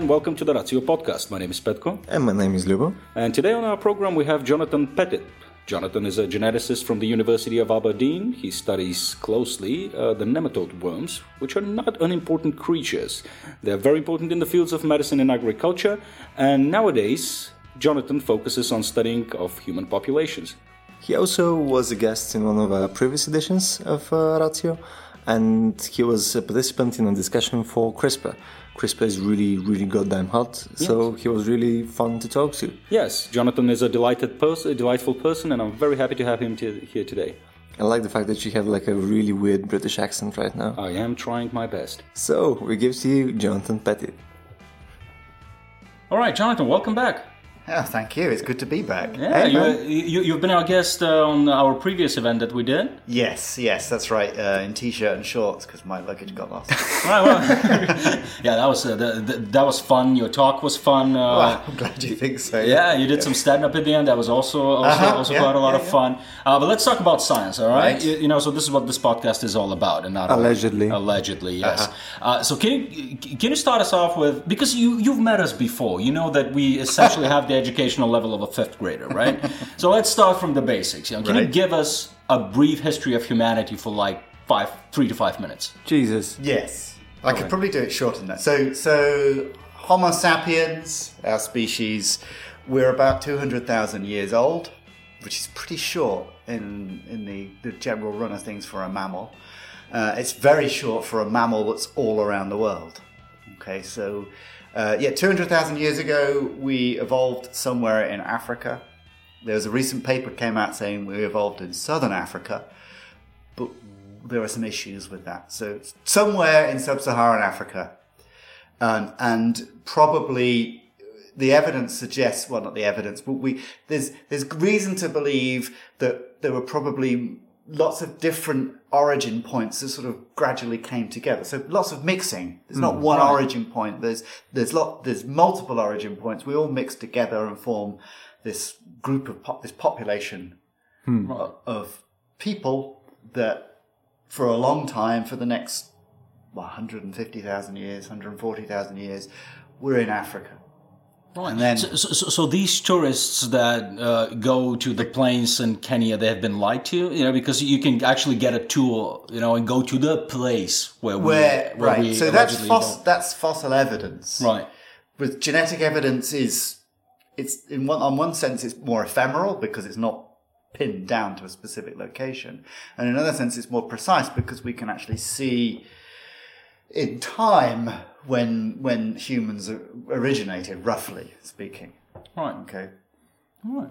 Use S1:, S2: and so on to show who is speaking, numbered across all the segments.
S1: And welcome to the Ratio podcast. My name is Petko.
S2: And my name is Lubo.
S1: And today on our program, we have Jonathan Pettitt. Jonathan is a geneticist from the University of Aberdeen. He studies closely uh, the nematode worms, which are not unimportant creatures. They're very important in the fields of medicine and agriculture, and nowadays, Jonathan focuses on studying of human populations.
S2: He also was a guest in one of our previous editions of uh, Ratio, and he was a participant in a discussion for CRISPR. CRISPR is really, really goddamn hot, so he was really fun to talk to.
S1: Yes, Jonathan is a delighted person, a delightful person, and I'm very happy to have him t- here today.
S2: I like the fact that you have like a really weird British accent right now.
S1: I am trying my best.
S2: So, we give to you Jonathan Pettitt.
S1: All right, Jonathan, welcome back.
S3: Yeah, thank you. It's good to be back.
S1: Yeah,
S2: Hey,
S1: you, you, you've been our guest uh, on our previous event that we did.
S3: Yes, yes, that's right. Uh, in t-shirt and shorts because my luggage got lost.
S1: Right, well, yeah, that was uh, that, that, that was fun. Your talk was fun. Uh,
S3: Wow, I'm glad you think so.
S1: Yeah, you did some stand up at the end. That was also also,
S3: Uh-huh,
S1: also
S3: yeah,
S1: quite a lot
S3: yeah,
S1: of
S3: yeah.
S1: fun. Uh, but let's talk about science, all right?
S3: Right.
S1: You, you know, so this is what this podcast is all about, and not
S2: Allegedly.
S1: allegedly, yes.
S3: Uh-huh.
S1: uh so can you can you start us off with because you you've met us before, you know that we essentially have the educational level of a fifth grader, right? so let's start from the basics. You know, can you give us a brief history of humanity for like five, three to five minutes?
S2: Jesus.
S3: Yes, I could probably do it shorter than that. So, so Homo sapiens, our species, we're about two hundred thousand years old, which is pretty short in in the, the general run of things for a mammal. Uh, it's very short for a mammal that's all around the world. Okay, so uh, yeah, two hundred thousand years ago, we evolved somewhere in Africa. There was a recent paper came out saying we evolved in southern Africa, but there are some issues with that. So somewhere in sub-Saharan Africa, um, and probably the evidence suggests well, not the evidence, but we there's there's reason to believe that there were probably lots of different origin points that sort of gradually came together. So lots of mixing. There's not hmm, one origin point. There's there's lot there's multiple origin points. We all mix together and form this group of pop, this population hmm. of, of people that for a long time, for the next 150,000 years, 140,000 years, we're in Africa.
S1: Right.
S3: And then-
S1: so, so, so these tourists that uh, go to the plains in Kenya, they have been lied to, you know, because you can actually get a tour, you know, and go to the place where we,
S3: Where,
S1: where
S3: right.
S1: we
S3: So that's fos-
S1: evolved.
S3: that's fossil evidence.
S1: right.
S3: With genetic evidence is it's in one on one sense it's more ephemeral because it's not pinned down to a specific location, and in another sense it's more precise because we can actually see in time when when humans originated, roughly speaking.
S1: Right.
S3: Okay.
S1: All right.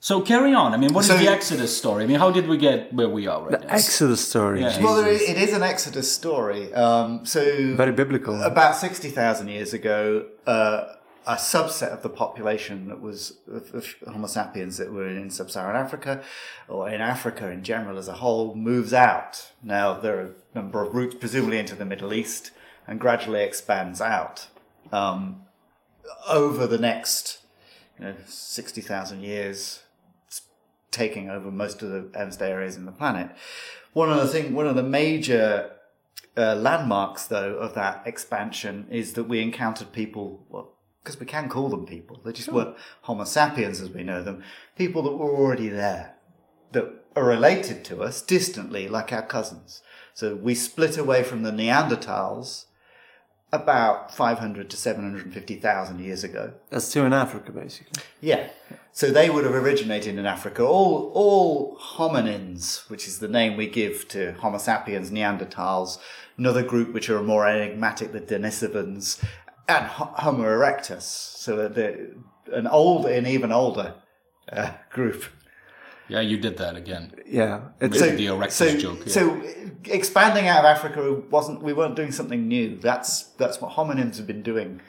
S1: So carry on. I mean, what is
S3: So-
S1: the Exodus story? I mean, how did we get where we are right now?
S2: Exodus story.
S1: Yeah.
S3: Well, there, it is an Exodus story. Um, so
S2: Very biblical.
S3: about 60,000 years ago, uh, a subset of the population that was of, of Homo sapiens that were in sub-Saharan Africa, or in Africa in general as a whole, moves out. Now there are a number of routes, presumably into the Middle East, and gradually expands out um, over the next you know, 60,000 years, taking over most of the endless areas in the planet. One of the thing, one of the major uh, landmarks, though, of that expansion is that we encountered people, well, because we can call them people, they just weren't Homo sapiens as we know them, people that were already there, that are related to us distantly, like our cousins. So we split away from the Neanderthals about 500 to 750,000 years ago.
S2: That's still in Africa, basically.
S3: Yeah. So they would have originated in Africa. All all hominins, which is the name we give to Homo sapiens, Neanderthals, another group which are more enigmatic, the Denisovans, and Homo erectus. So that they're an old and even older uh, group.
S1: Yeah, you did that again.
S2: Yeah. It's,
S1: So- the erectus
S3: so,
S1: joke, yeah.
S3: So expanding out of Africa wasn't we weren't doing something new. That's that's what hominins have been doing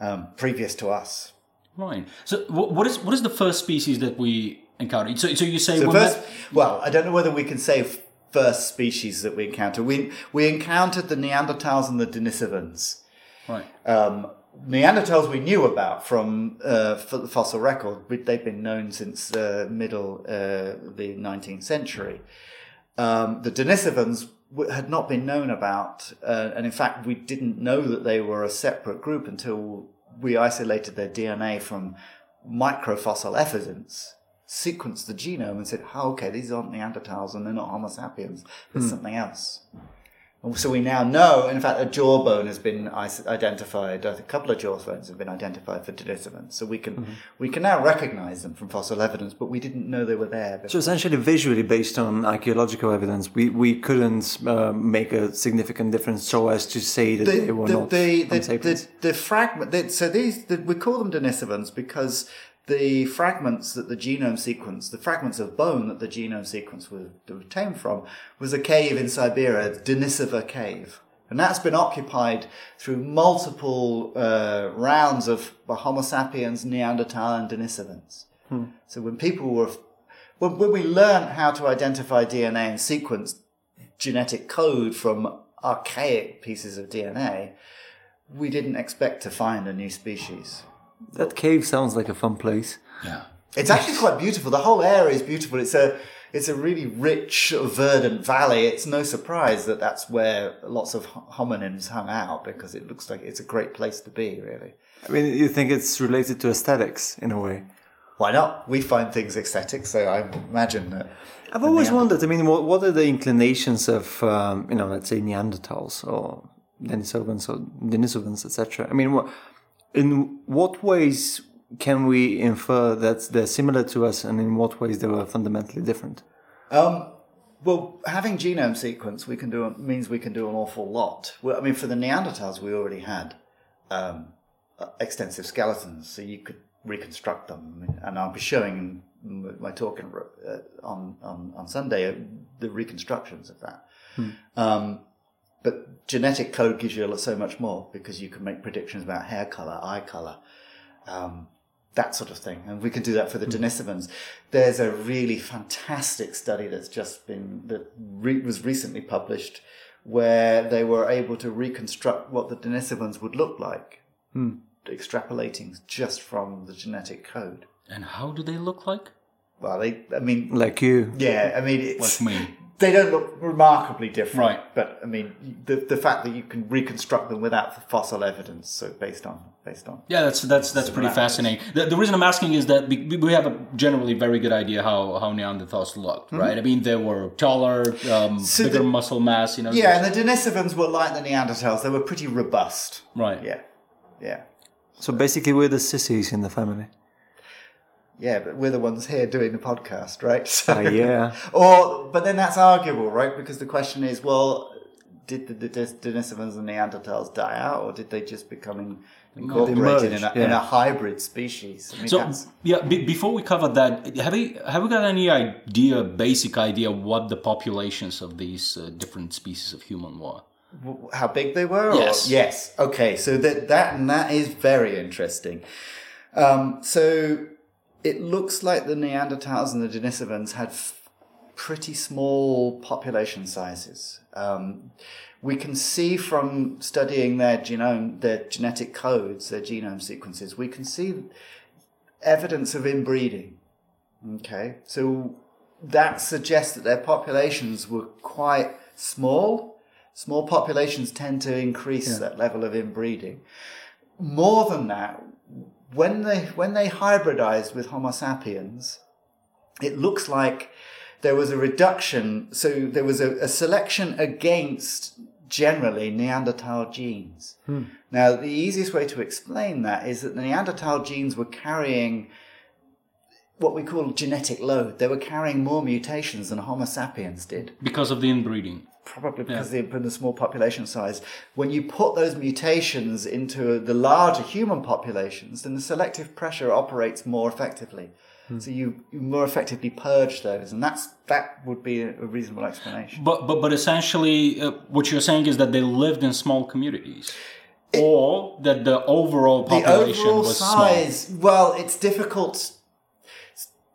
S3: um, previous to us.
S1: Right. So what is what is the first species that we encountered? So, so you say
S3: The
S1: when
S3: first,
S1: that-
S3: well, I don't know whether we can say first species that we encountered. We we encountered the Neanderthals and the Denisovans.
S1: Right.
S3: Um, Neanderthals we knew about from uh, f- the fossil record. They've been known since the middle uh, the 19th century. Um, the Denisovans w- had not been known about, uh, and in fact, we didn't know that they were a separate group until we isolated their DNA from microfossil evidence, sequenced the genome, and said, "Oh, okay, these aren't Neanderthals, and they're not Homo sapiens. There's something else." So we now know, in fact, a jawbone has been identified. A couple of jawbones have been identified for denisovans. So we can we can now recognise them from fossil evidence, but we didn't know they were there.
S2: So
S3: Before.
S2: essentially, visually based on archaeological evidence, we, we couldn't uh, make a significant difference so as to say that
S3: the,
S2: they were
S3: the,
S2: not
S3: the, the, the, the fragment. So these the, we call them denisovans because the fragments that the genome sequence, the fragments of bone that the genome sequence was obtained from, was a cave in Siberia, Denisova Cave. And that's been occupied through multiple uh, rounds of Homo sapiens, Neanderthal, and Denisovans. So when people were, when, when we learned how to identify DNA and sequence genetic code from archaic pieces of DNA, we didn't expect to find a new species.
S2: That cave sounds like a fun place.
S4: Yeah.
S3: It's actually quite beautiful. The whole area is beautiful. It's a it's a really rich, verdant valley. It's no surprise that that's where lots of hominins hung out because it looks like it's a great place to be. Really,
S2: I mean, you think it's related to aesthetics in a way?
S3: why not? We find things aesthetic, so I imagine that.
S2: I've always wondered. I mean, what, what are the inclinations of um, you know, let's say Neanderthals or Denisovans or Denisovans, etc. I mean, what, in what ways can we infer that they're similar to us, and in what ways they were fundamentally different?
S3: Um, well, having genome sequence we can do means we can do an awful lot. Well, I mean, for the Neanderthals, we already had um, uh, extensive skeletons, so you could reconstruct them. And I'll be showing my talk in, uh, on, on on Sunday uh, the reconstructions of that. Um, but genetic code gives you so much more because you can make predictions about hair color, eye color, um, that sort of thing. And we can do that for the Denisovans. There's a really fantastic study that's just been, that re- was recently published where they were able to reconstruct what the Denisovans would look like, extrapolating just from the genetic code.
S4: And how do they look like?
S3: Well, they, I mean,
S2: Like you,
S3: yeah, I mean, it's,
S4: Like me.
S3: They don't look remarkably different.
S4: Right.
S3: But I mean, the the fact that you can reconstruct them without fossil evidence, so based on based on
S4: Yeah, that's that's that's pretty fascinating. The, the reason I'm asking is that we, we have a generally very good idea how how Neanderthals looked, right? I mean, they were taller, um,
S3: So
S4: bigger
S3: the-
S4: muscle mass, you know.
S3: yeah, and the Denisovans were like the Neanderthals; they were pretty robust.
S4: right.
S3: Yeah, yeah,
S2: so basically we're the sissies in the family.
S3: Yeah. But we're the ones here doing the podcast, right? So,
S2: Ah, yeah.
S3: or but then that's arguable, right? Because the question is, well, did the, the Denisovans and Neanderthals die out, or did they just become in, incorporated in a,
S2: merged,
S3: in a hybrid species? I mean,
S4: So
S3: that's,
S4: yeah, be, before we cover that, have we have we got any idea, basic idea, what the populations of these uh, different species of human were?
S3: how big they were? or-
S4: Yes.
S3: yes. Okay. So that that and that is very interesting. Um, so it looks like the Neanderthals and the Denisovans had f- pretty small population sizes. Um, we can see from studying their genome, their genetic codes, their genome sequences, we can see evidence of inbreeding. Okay, so that suggests that their populations were quite small. Small populations tend to increase that level of inbreeding. More than that, when they when they hybridized with Homo sapiens, it looks like there was a reduction. So there was a, a selection against generally Neanderthal genes. Hmm. Now, the easiest way to explain that is that the Neanderthal genes were carrying what we call genetic load. They were carrying more mutations than Homo sapiens did
S4: Because of the inbreeding.
S3: Probably because put in the small population size. When you put those mutations into the larger human populations, then the selective pressure operates more effectively. So you, you more effectively purge those, and that's that would be a, reasonable explanation.
S4: But but but essentially, uh, what you're saying is that they lived in small communities, or that the overall
S3: The
S4: population
S3: overall
S4: was
S3: size, well, it's difficult.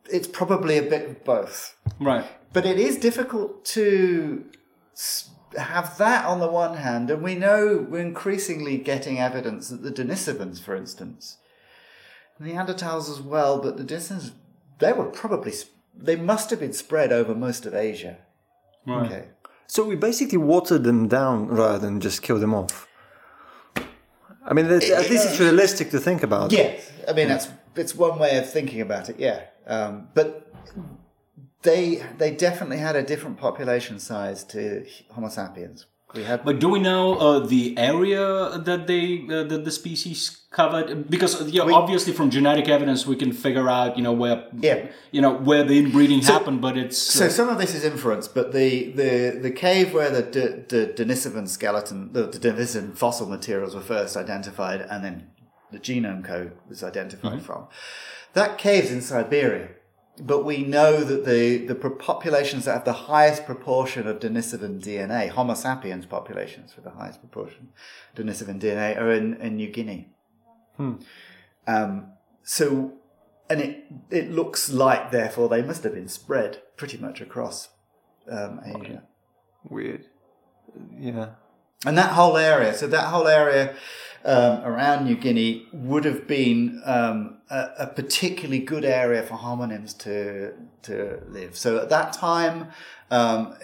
S3: It's probably a bit of both.
S4: Right.
S3: But it is difficult to have that on the one hand, and we know we're increasingly getting evidence that the Denisovans, for instance, Neanderthals as well, but the Denisovans, they were probably, they must have been spread over most of Asia.
S4: Right.
S3: Okay.
S2: So we basically watered them down rather than just kill them off. I mean, that's, at least it's realistic to think about.
S3: Yes, I mean that's it's one way of thinking about it. Yeah, um, but they they definitely had a different population size to Homo sapiens. We had
S4: But do we know uh, the area that they uh, that the species covered? Because uh, yeah, obviously from genetic evidence we can figure out you know where
S3: Yeah.
S4: you know where the inbreeding happened, but it's
S3: So some of this is inference, but the, the, the cave where the, D- Denisovan skeleton, the, the Denisovan fossil materials were first identified, and then the genome code was identified from, that cave's in Siberia. But we know that the, the populations that have the highest proportion of Denisovan DNA, Homo sapiens populations with the highest proportion of Denisovan DNA, are in, in New Guinea. Hmm. Um, so, and it it looks like therefore they must have been spread pretty much across um, Asia.
S2: Weird. Yeah.
S3: And that whole area, so that whole area um, around New Guinea would have been um, a, a particularly good area for hominids to to live. So at that time, um,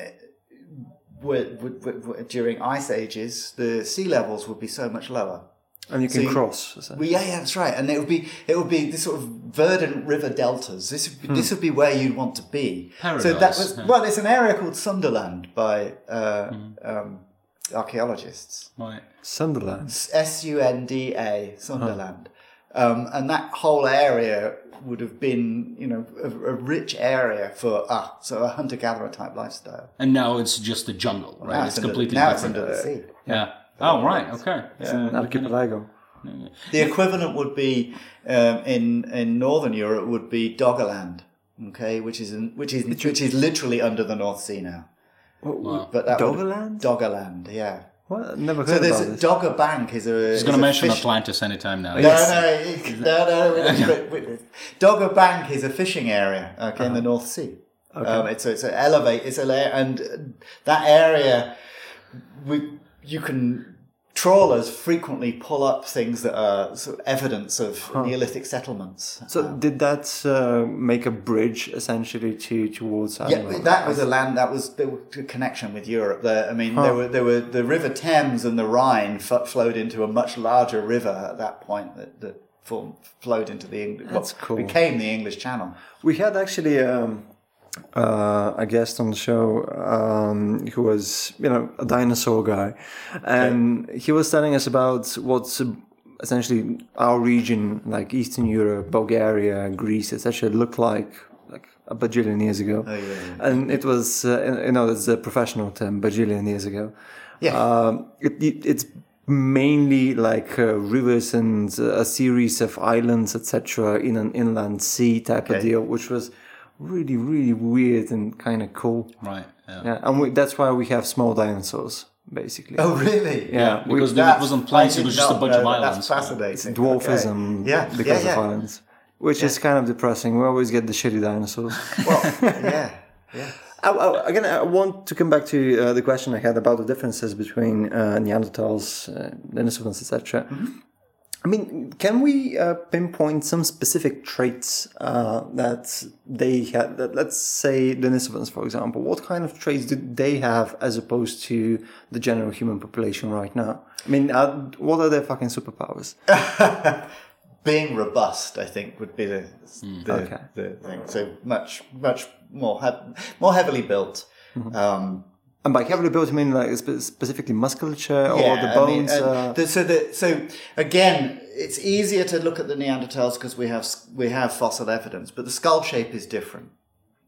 S3: w- w- w- during ice ages, the sea levels would be so much lower.
S2: And you can
S3: So you-
S2: cross. so-
S3: Well, yeah, yeah, that's right. And it would be it would be this sort of verdant river deltas. This would be, this would be where you'd want to be. so that
S4: Paradise,
S3: was
S4: yeah.
S3: well, it's an area called Sundaland by uh, um, archaeologists.
S4: right.
S2: Sundaland.
S3: S U N D A Sundaland, um, and that whole area would have been you know a, a rich area for ah so a hunter gatherer type lifestyle.
S4: And now it's just a jungle, right?
S3: Now
S4: it's
S3: under-
S4: completely
S3: now it's under the sea.
S4: yeah. Oh right. Okay.
S2: An archipelago.
S3: The equivalent would be um, in in northern Europe would be Doggerland, okay, which is in, which is which is literally under the North Sea now.
S2: What,
S3: But that would-
S2: Doggerland?
S3: Doggerland, yeah.
S2: What? I've never
S3: So
S2: heard
S3: there's
S2: about this.
S3: Dogger Bank is a.
S4: He's going to mention
S3: fish-
S4: Atlantis anytime now.
S3: No, no, no, no. wait, wait, wait. Dogger Bank is a fishing area, okay, in the North Sea. Um, it's a, it's an elevate, it's a layer, and that area, we you can trawlers frequently pull up things that are sort of evidence of Neolithic settlements.
S2: So did that uh, make a bridge essentially to towards?
S3: Yeah, that was a land that was the connection with Europe. There, I mean, there were there were the River Thames and the Rhine f- flowed into a much larger river at that point that, that formed, flowed into the Eng-
S2: That's
S3: what
S2: cool.
S3: became the English Channel.
S2: We had actually um, uh, a guest on the show um, who was, you know, a dinosaur guy, and he was telling us about what's uh, essentially our region, like Eastern Europe, Bulgaria, Greece, etc., looked like like a bajillion years ago.
S3: Oh, yeah, yeah.
S2: And it was, uh, you know, it's a professional term, bajillion years ago.
S3: Yeah.
S2: Um, it, it, it's mainly like uh, rivers and uh, a series of islands, etc., in an inland sea type of deal, which was really, really weird and kind of cool.
S4: Right. Yeah.
S2: Yeah, and we, that's why we have small dinosaurs, basically.
S3: Oh, really?
S2: yeah, we,
S4: Because there wasn't plains, it was just a bunch of islands.
S3: That's fascinating.
S2: dwarfism
S3: Okay. Yeah,
S2: because
S3: yeah,
S2: of
S3: yeah.
S2: islands, which is kind of depressing. We always get the shitty dinosaurs.
S3: Well, yeah, yeah.
S2: I, I, again, I want to come back to uh, the question I had about the differences between uh, Neanderthals, uh, Denisovans, etc. I mean, can we uh, pinpoint some specific traits uh, that they had? That, let's say Denisovans, for example. What kind of traits did they have as opposed to the general human population right now? I mean, uh, what are their fucking superpowers?
S3: Being robust, I think, would be the the,
S2: Okay.
S3: the thing. So much, much more he- more heavily built.
S2: Mm-hmm.
S3: Um,
S2: And by heavily built, I mean like specifically musculature or
S3: yeah,
S2: the
S3: I mean,
S2: bones. uh,
S3: the- so the, so again, it's easier to look at the Neanderthals because we have we have fossil evidence, but the skull shape is different.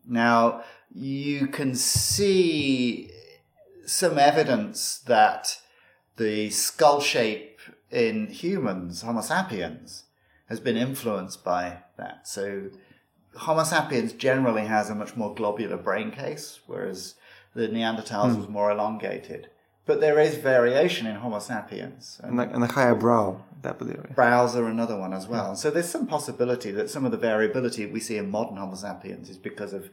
S3: Now you can see some evidence that the skull shape in humans, Homo sapiens, has been influenced by that. So Homo sapiens generally has a much more globular brain case, whereas the Neanderthals was more elongated. But there is variation in Homo sapiens. And
S2: and, a, and a higher brow, that would be
S3: brows are another one as well. So there's some possibility that some of the variability we see in modern Homo sapiens is because of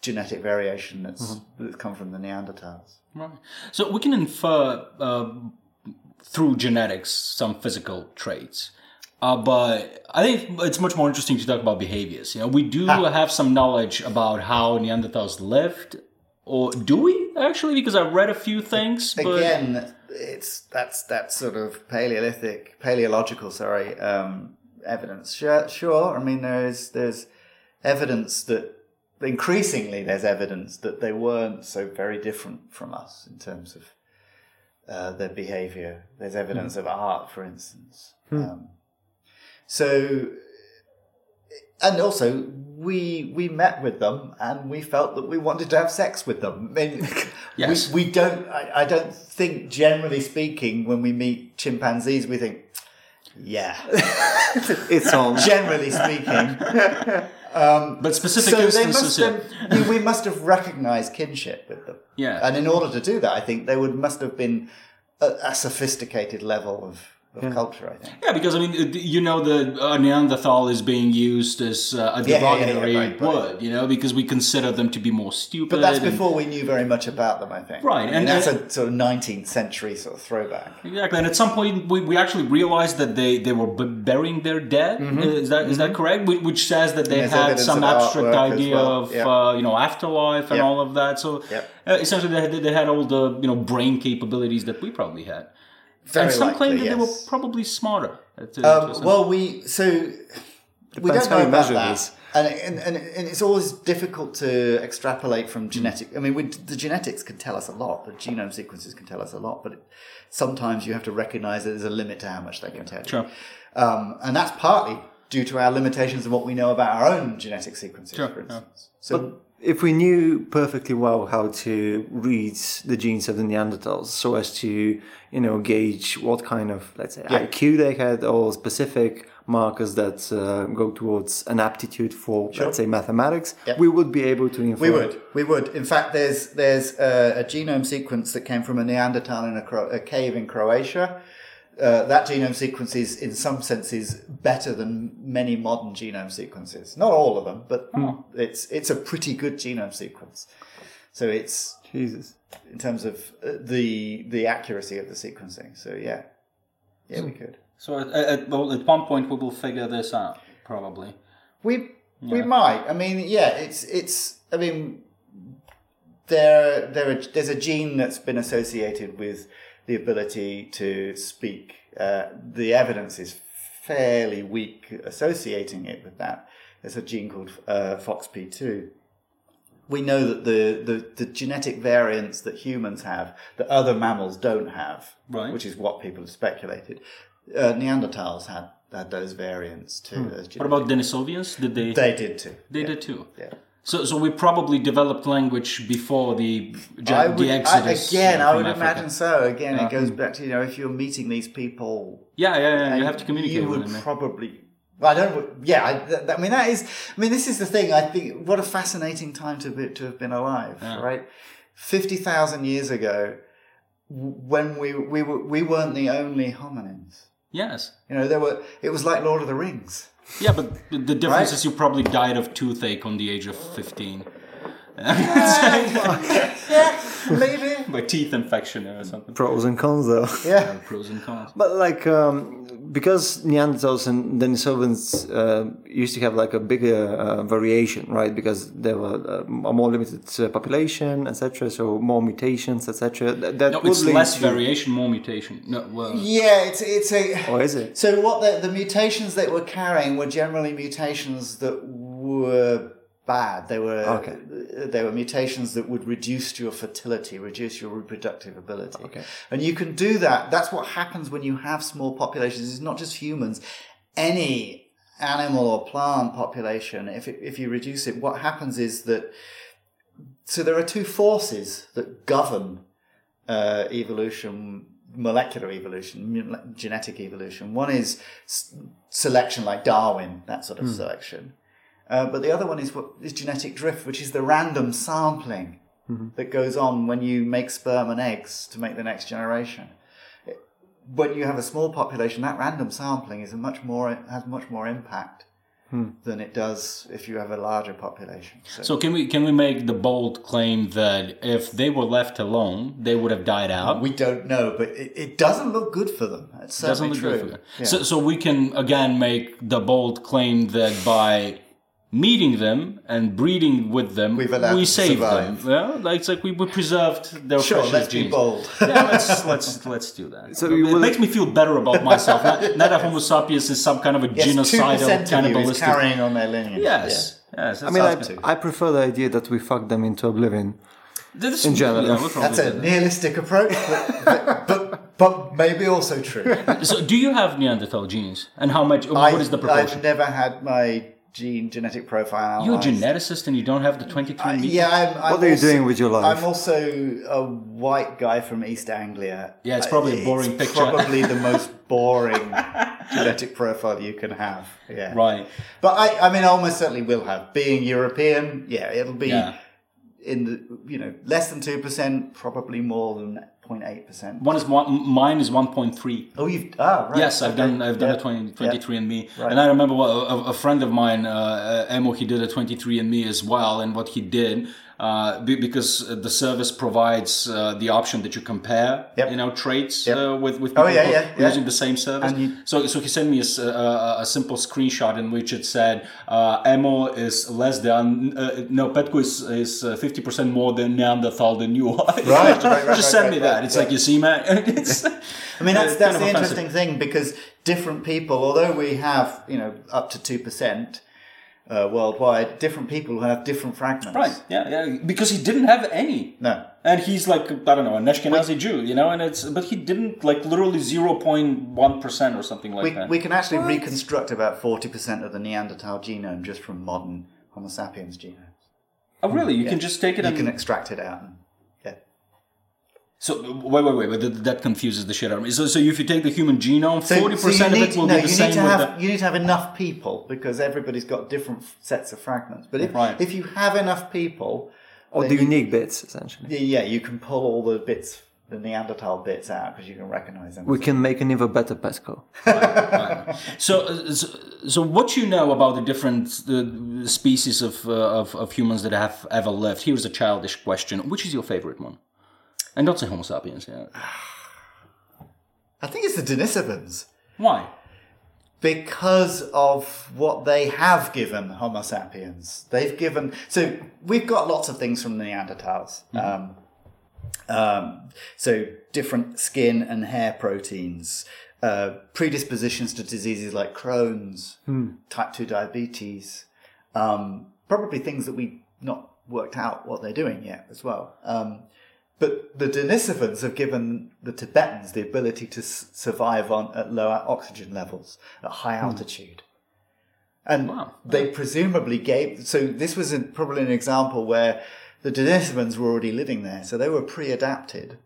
S3: genetic variation that's, that's come from the Neanderthals.
S4: Right. So we can infer uh, through genetics some physical traits. Uh, but I think it's much more interesting to talk about behaviors. You know, we do have some knowledge about how Neanderthals lived, or do we?
S1: actually because I read a few things. But
S3: Again, it's that's that sort of Paleolithic, paleological, sorry, um, evidence. Sure, sure. I mean, there's there's evidence that increasingly there's evidence that they weren't so very different from us in terms of uh, their behavior. There's evidence of art, for instance. Um, so, and also we we met with them and we felt that we wanted to have sex with them. I mean,
S1: Yes.
S3: we, we don't. I, I don't think, generally speaking, when we meet chimpanzees, we think, yeah.
S2: It's on.
S3: generally speaking, um,
S1: but specific
S3: so
S1: instances. yeah.
S3: have, we- we must have recognised kinship with them.
S1: Yeah.
S3: and in order to do that, I think they would must have been a, a sophisticated level of, of culture. I think.
S1: Yeah, because I mean, you know, the uh, Neanderthal is being used as uh, a
S3: Yeah, yeah, yeah,
S1: derogatory
S3: yeah, right, right.
S1: word, you know, because we consider them to be more stupid.
S3: But that's
S1: and-
S3: before we knew very much about them. I think.
S1: Right,
S3: I mean,
S1: and-
S3: that's
S1: and-
S3: a sort of 19th century sort of throwback.
S1: Exactly, and at some point we, we actually realized that they, they were b- burying their dead.
S3: Mm-hmm.
S1: Uh, Is that is that correct? Wh- Which says that they had some abstract idea
S3: well.
S1: of
S3: Yep.
S1: uh, you know afterlife and
S3: Yep.
S1: all of that. So
S3: Yep.
S1: uh, essentially, they had, they had all the you know brain capabilities that we probably had.
S3: Very
S1: and some claim
S3: likely,
S1: that they were probably smarter. Uh, to-
S3: Um,
S1: to
S3: well, we so we don't know about that, and, and and and it's always difficult to extrapolate from genetic. I mean, we, the genetics can tell us a lot. The genome sequences can tell us a lot, but it, sometimes you have to recognise that there's a limit to how much they can tell you.
S1: Sure.
S3: Um, and that's partly due to our limitations of what we know about our own genetic sequences,
S1: Sure,
S3: for
S1: yeah.
S3: instance. So
S2: If we knew perfectly well how to read the genes of the Neanderthals so as to, you know, gauge what kind of, let's say,
S3: Yeah.
S2: IQ they had or specific markers that uh, go towards an aptitude for, let's say, mathematics,
S3: Yeah.
S2: we would be able to infer.
S3: We would, we would. In fact, there's there's a, a genome sequence that came from a Neanderthal in a, Cro- a cave in Croatia. Uh, that genome sequence is, in some senses, better than many modern genome sequences. Not all of them, but it's it's a pretty good genome sequence. So it's
S2: Jesus.
S3: in terms of uh, the the accuracy of the sequencing. So yeah, yeah, we could.
S1: so at, at, well, at one point we will figure this out probably.
S3: We we might. I mean, yeah, it's it's. I mean, there there are, there's a gene that's been associated with the ability to speak. Uh, the evidence is fairly weak associating it with that. There's a gene called uh, FOXP2. We know that the, the, the genetic variants that humans have that other mammals don't have,
S1: Right.
S3: which is what people have speculated. Uh, Neanderthals had, had those variants too. those
S1: What about Denisovians? Did they?
S3: they did too.
S1: they
S3: yeah.
S1: did too.
S3: Yeah.
S1: So, so we probably developed language before the
S3: I would,
S1: the
S3: I, again,
S1: uh,
S3: I would
S1: Africa.
S3: imagine so. Again, it goes back to you know if you're meeting these people,
S1: Yeah, yeah, yeah. You have to communicate
S3: You
S1: with
S3: would
S1: them. yeah.
S3: probably. Well, I don't. Yeah, I, th- I mean that is. I mean this is the thing. I think what a fascinating time to be, to have been alive. Right, fifty thousand years ago, when we we were we weren't the only hominins.
S1: Yes.
S3: You know, there were. It was like Lord of the Rings.
S1: Yeah, but the- difference
S3: Right?
S1: is you probably died of toothache on the age of 15.
S3: yeah, Maybe.
S1: By teeth infection or something.
S2: Pros and cons, though.
S3: Yeah.
S1: Pros and cons.
S2: But like, um, because Neanderthals and Denisovans uh, used to have like a bigger uh, variation, right? Because there were uh, a more limited uh, population, etc. So more mutations, etc. That, that
S1: No, it's less
S2: to-
S1: variation, more mutation. No, well,
S3: Yeah, it's it's a.
S2: Or is it?
S3: So what the, the mutations that we're carrying were generally mutations that were bad. They were
S2: Okay.
S3: they were mutations that would reduce your fertility, reduce your reproductive ability.
S2: Okay.
S3: And you can do that. That's what happens when you have small populations. It's not just humans. Any animal or plant population, if it, if you reduce it, what happens is that so there are two forces that govern uh, evolution, molecular evolution, genetic evolution. One is s- selection, like Darwin, that sort of selection. Uh, but the other one is what is genetic drift, which is the random sampling mm-hmm. that goes on when you make sperm and eggs to make the next generation. It- When you have a small population, that random sampling is a much more has much more impact hmm. than it does if you have a larger population. So,
S1: So can we can we make the bold claim that if they were left alone, they would have died out?
S3: Uh, we don't know, but it, it doesn't look good for them. It's
S1: Doesn't look
S3: true.
S1: good for them.
S3: Yeah.
S1: So, so we can again make the bold claim that by meeting them and breeding with them,
S3: We've allowed
S1: we saved them. Yeah, like it's like we, we preserved their
S3: Sure,
S1: precious
S3: let's
S1: genes.
S3: be bold.
S1: yeah, let's let's let's do that.
S2: So
S1: So it
S2: will-
S1: makes me feel better about myself. not, not that Homo sapiens is some kind of a
S3: Yes, two
S1: genocidal,
S3: percent of you is
S1: cannibalistic.
S3: carrying on their lineage.
S1: Yes, yes.
S2: I mean, I,
S3: Sounds.
S2: I prefer the idea that we fuck them into oblivion.
S1: This-
S2: in general.
S1: yeah,
S3: That's a
S1: that?
S3: nihilistic approach, but, but, but, but maybe also true.
S1: So, do you have Neanderthal genes, and how much? what is the proportion?
S3: I've never had my gene genetic profile
S1: You're a
S3: analyzed.
S1: geneticist, and you don't have the 23andMe.
S3: Yeah, I'm, I'm
S2: What are you
S3: also-
S2: doing with your life?
S3: I'm also a white guy from East Anglia.
S1: Yeah, it's probably a
S3: Uh,
S1: boring
S3: it's
S1: picture.
S3: Probably the most boring genetic profile you can have. Yeah,
S1: Right.
S3: But I, I mean, I almost certainly will have. Being European, yeah, it'll be
S1: Yeah.
S3: in the you know less than two percent, probably more than 0.8 percent.
S1: One is one. Mine is 1.3.
S3: Oh, you've ah right.
S1: Yes, I've
S3: okay.
S1: done. I've done
S3: Yeah.
S1: a 20,
S3: Yeah.
S1: 23andMe,
S3: Right.
S1: and I remember what, a, a friend of mine, uh, uh, Emo, he did a 23 and me as well. And what he did, uh, because the service provides uh, the option that you compare,
S3: Yep.
S1: you know, traits
S3: Yep.
S1: uh, with with
S3: Oh, yeah, yeah,
S1: are
S3: yeah.
S1: using the same service.
S3: You-
S1: so, so he sent me a simple screenshot in which it said, uh, "Emo is less than uh, no, Petko is is fifty percent more than Neanderthal than you are."
S3: Right, right, right,
S1: Just
S3: right,
S1: send me
S3: right,
S1: that.
S3: right,
S1: It's
S3: yeah.
S1: like you see, man. It's,
S3: I mean, that's that's the
S1: offensive.
S3: interesting thing because different people, although we have you know up to two percent uh, worldwide, different people have different fragments.
S1: Right. Yeah. Yeah. Because he didn't have any.
S3: No.
S1: And he's like I don't know an Ashkenazi Jew, you know, and it's but he didn't like literally zero point one percent or something like
S3: We,
S1: that.
S3: we can actually reconstruct about 40% of the Neanderthal genome just from modern Homo sapiens genomes.
S1: oh really? You can just take it and
S3: You
S1: and
S3: can extract it out. And, yeah.
S1: So wait wait wait, but that, that confuses the shit out of me. So so if you take the human genome, forty
S3: so you
S1: percent of it will
S3: no,
S1: be the
S3: you
S1: same
S3: need to have,
S1: the.
S3: You need to have enough people because everybody's got different f- sets of fragments. But if,
S1: Right.
S3: if you have enough people,
S2: Or
S3: then
S2: the
S3: you-
S2: unique bits, essentially.
S3: yeah, you can pull all the bits, the Neanderthal bits out because you can recognize them.
S2: We can make an even better Pesco.
S1: So, uh, so so what you know about the different uh, species of, uh, of of humans that have ever lived? Here's a childish question: Which is your favorite one? And don't say Homo sapiens. Yeah.
S3: I think it's the Denisovans.
S1: Why?
S3: because of what they have given Homo sapiens. They've given so we've got lots of things from the Neanderthals. Um, um, so different skin and hair proteins, uh, predispositions to diseases like Crohn's, type two diabetes, um, probably things that we've not worked out what they're doing yet as well. Um, but the Denisovans have given the Tibetans the ability to s- survive on at lower oxygen levels at high hmm. altitude. And
S1: Wow.
S3: they presumably gave, so this was probably an example where the Denisovans were already living there, so they were pre-adapted.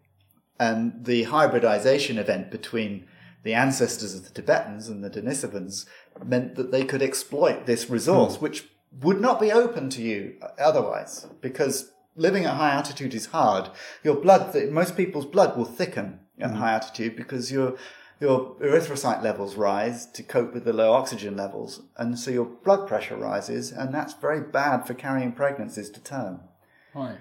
S3: And the hybridization event between the ancestors of the Tibetans and the Denisovans meant that they could exploit this resource, hmm. which would not be open to you uh, otherwise, because living at high altitude is hard. Your blood, most people's blood will thicken at mm. high altitude because your your erythrocyte levels rise to cope with the low oxygen levels, and so your blood pressure rises, and that's very bad for carrying pregnancies to term
S1: Why?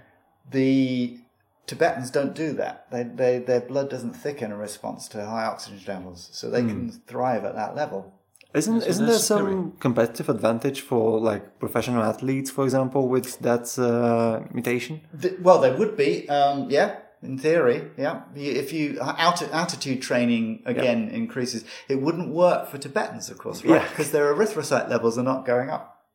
S3: the Tibetans don't do that. They, they, their blood doesn't thicken in response to high oxygen levels, so they mm. can thrive at that level.
S2: Isn't isn't there some
S1: scary.
S2: competitive advantage for like professional athletes, for example, with that uh, mutation?
S3: Th- well, there would be, um, yeah, in theory, yeah. If you alti- altitude training again increases, it wouldn't work for Tibetans, of course, right?
S2: Yeah.
S3: Because their erythrocyte levels are not going up.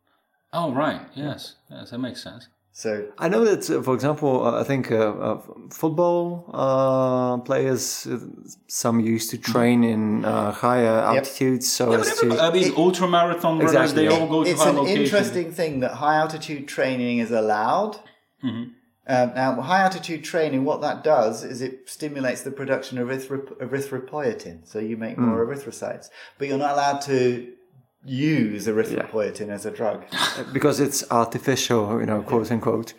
S1: Oh, right. Yes. Yes, that makes sense.
S3: So
S2: I know that, uh, for example, uh, I think uh, uh, football uh, players, uh, some used to train in uh, higher altitudes so
S1: Yeah,
S2: as to.
S1: everybody- I mean, ultra marathon runners,
S2: Exactly.
S1: they all go to
S3: it's
S1: high
S3: an
S1: locations.
S3: interesting thing that high altitude training is allowed.
S1: Mm-hmm.
S3: Um, now, high altitude training, what that does is it stimulates the production of erythropoietin, so you make
S1: Hmm.
S3: more erythrocytes. But you're not allowed to use erythropoietin as a drug.
S2: because it's artificial, you know, quote unquote.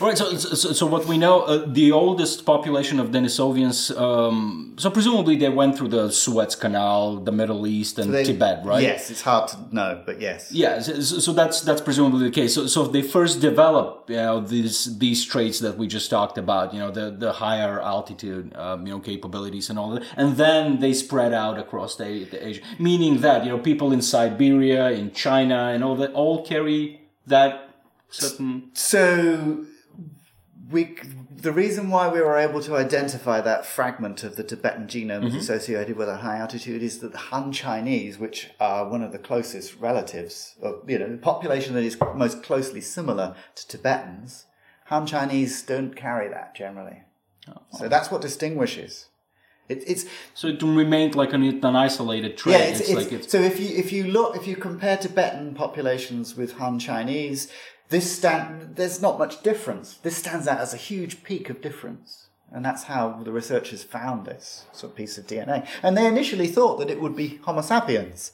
S1: All right. So, so, so what we know, uh, the oldest population of Denisovians. Um, so presumably they went through the Suez Canal, the Middle East, and
S3: They-
S1: Tibet, right?
S3: Yes, it's hard to know, but yes.
S1: Yeah, so, so that's that's presumably the case. So, so they first developed, you know, these these traits that we just talked about, you know, the the higher altitude, um, you know, capabilities and all that, and then they spread out across the, the Asia. Meaning that you know, people in Siberia, in China, and all that, all carry
S4: that certain.
S3: So we the reason why we were able to identify that fragment of the Tibetan genome
S4: Mm-hmm.
S3: associated with a high altitude is that the Han Chinese, which are one of the closest relatives, or you know, the population that is most closely similar to Tibetans, Han Chinese don't carry that generally.
S4: Oh.
S3: So that's what distinguishes. It, it's
S4: So it remained like an, an isolated trait.
S3: yeah, it's,
S4: it's,
S3: it's,
S4: like it's.
S3: so if you if you look if you compare Tibetan populations with Han Chinese, this stand there's not much difference. This stands out as a huge peak of difference, and that's how the researchers found this sort of piece of DNA. And they initially thought that it would be Homo sapiens,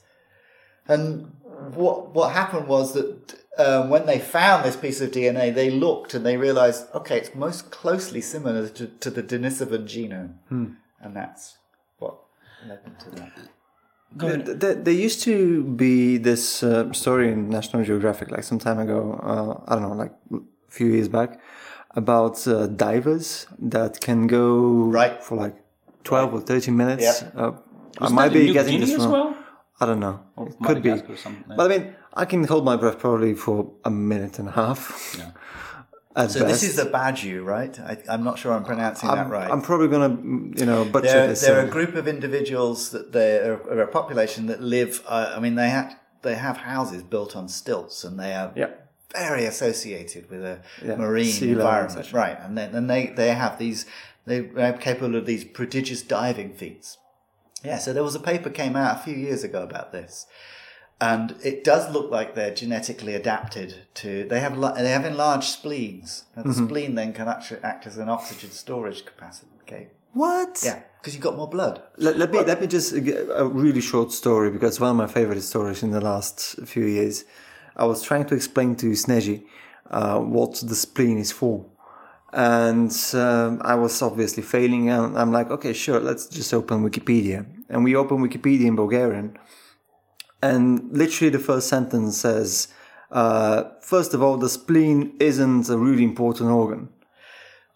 S3: and what what happened was that. Um, when they found this piece of DNA, they looked and they realized, okay, it's most closely similar to, to the Denisovan genome, and that's what led them to that.
S4: Go ahead.
S2: Th- th- There used to be this uh, story in National Geographic, like some time ago, uh, I don't know, like a few years back, about uh, divers that can go
S3: Right.
S2: for like 12 or 13 minutes.
S3: Yep.
S2: Uh, I might be getting
S4: Guinea
S2: this
S4: as
S2: wrong.
S4: well?
S2: I don't know.
S4: Or
S2: It could be.
S4: Or something,
S2: But I mean, I can hold my breath probably for a minute and a half.
S4: Yeah.
S2: At
S3: So
S2: best.
S3: this is the Bajau, right? I, I'm not sure I'm pronouncing that
S2: I'm,
S3: right.
S2: I'm probably gonna, mm, you know, butcher
S3: they're,
S2: this.
S3: they're
S2: uh,
S3: a group of individuals that they're are a population that live. Uh, I mean, they have they have houses built on stilts, and they are
S2: Yeah.
S3: very associated with a
S2: Yeah,
S3: marine
S2: sea
S3: environment, right? And then and they they have these they are capable of these prodigious diving feats. Yeah, so there was a paper came out a few years ago about this, and it does look like they're genetically adapted to. They have they have enlarged spleens. Now, the
S2: Mm-hmm.
S3: spleen then can actually act as an oxygen storage capacity. Okay,
S2: what?
S3: yeah, because you've got more blood.
S2: Let, let me let me just a really short story because one of my favorite stories in the last few years. I was trying to explain to Sneji uh, what the spleen is for, and um, I was obviously failing. And I'm like, okay, sure, let's just open Wikipedia, and we open Wikipedia in Bulgarian, and literally the first sentence says, uh, first of all, the spleen isn't a really important organ.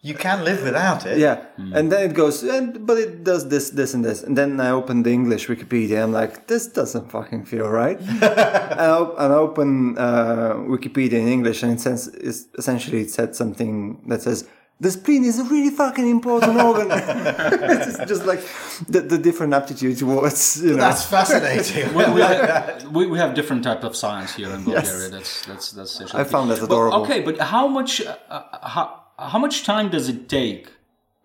S3: You can live without it.
S2: Yeah, and then it goes, but it does this, this, and this. And then I open the English Wikipedia. I'm like, this doesn't fucking feel right. and, I, op- and I open uh, Wikipedia in English, and it says, essentially, it said something that says, the spleen is a really fucking important organ. it's just like the, the different aptitude towards, you know.
S3: That's fascinating.
S4: we, we, have, we, we have different type of science here in Bulgaria. That's that's that's.
S2: I found that adorable.
S4: okay, but how much uh, uh, how how much time does it take,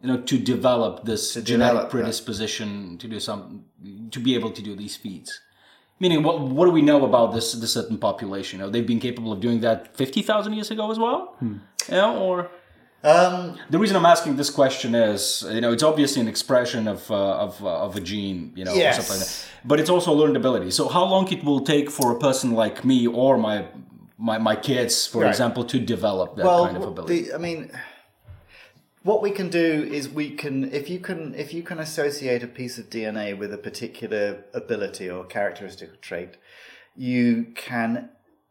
S4: you know, to develop this genetic
S3: develop, right.
S4: predisposition to do some to be able to do these feats? Meaning, what what do we know about this this certain population? You know, they've been capable of doing that fifty thousand years ago as well.
S2: Hmm.
S4: You know, or
S3: Um,
S4: the reason I'm asking this question is, you know, it's obviously an expression of uh, of uh, of a gene, you know, or
S3: Yes.
S4: something like. But it's also a learned ability. So how long it will take for a person like me or my my, my kids, for
S3: Right.
S4: example, to develop that
S3: well,
S4: kind of ability?
S3: the, I mean, what we can do is we can if you can if you can associate a piece of DNA with a particular ability or characteristic or trait, you can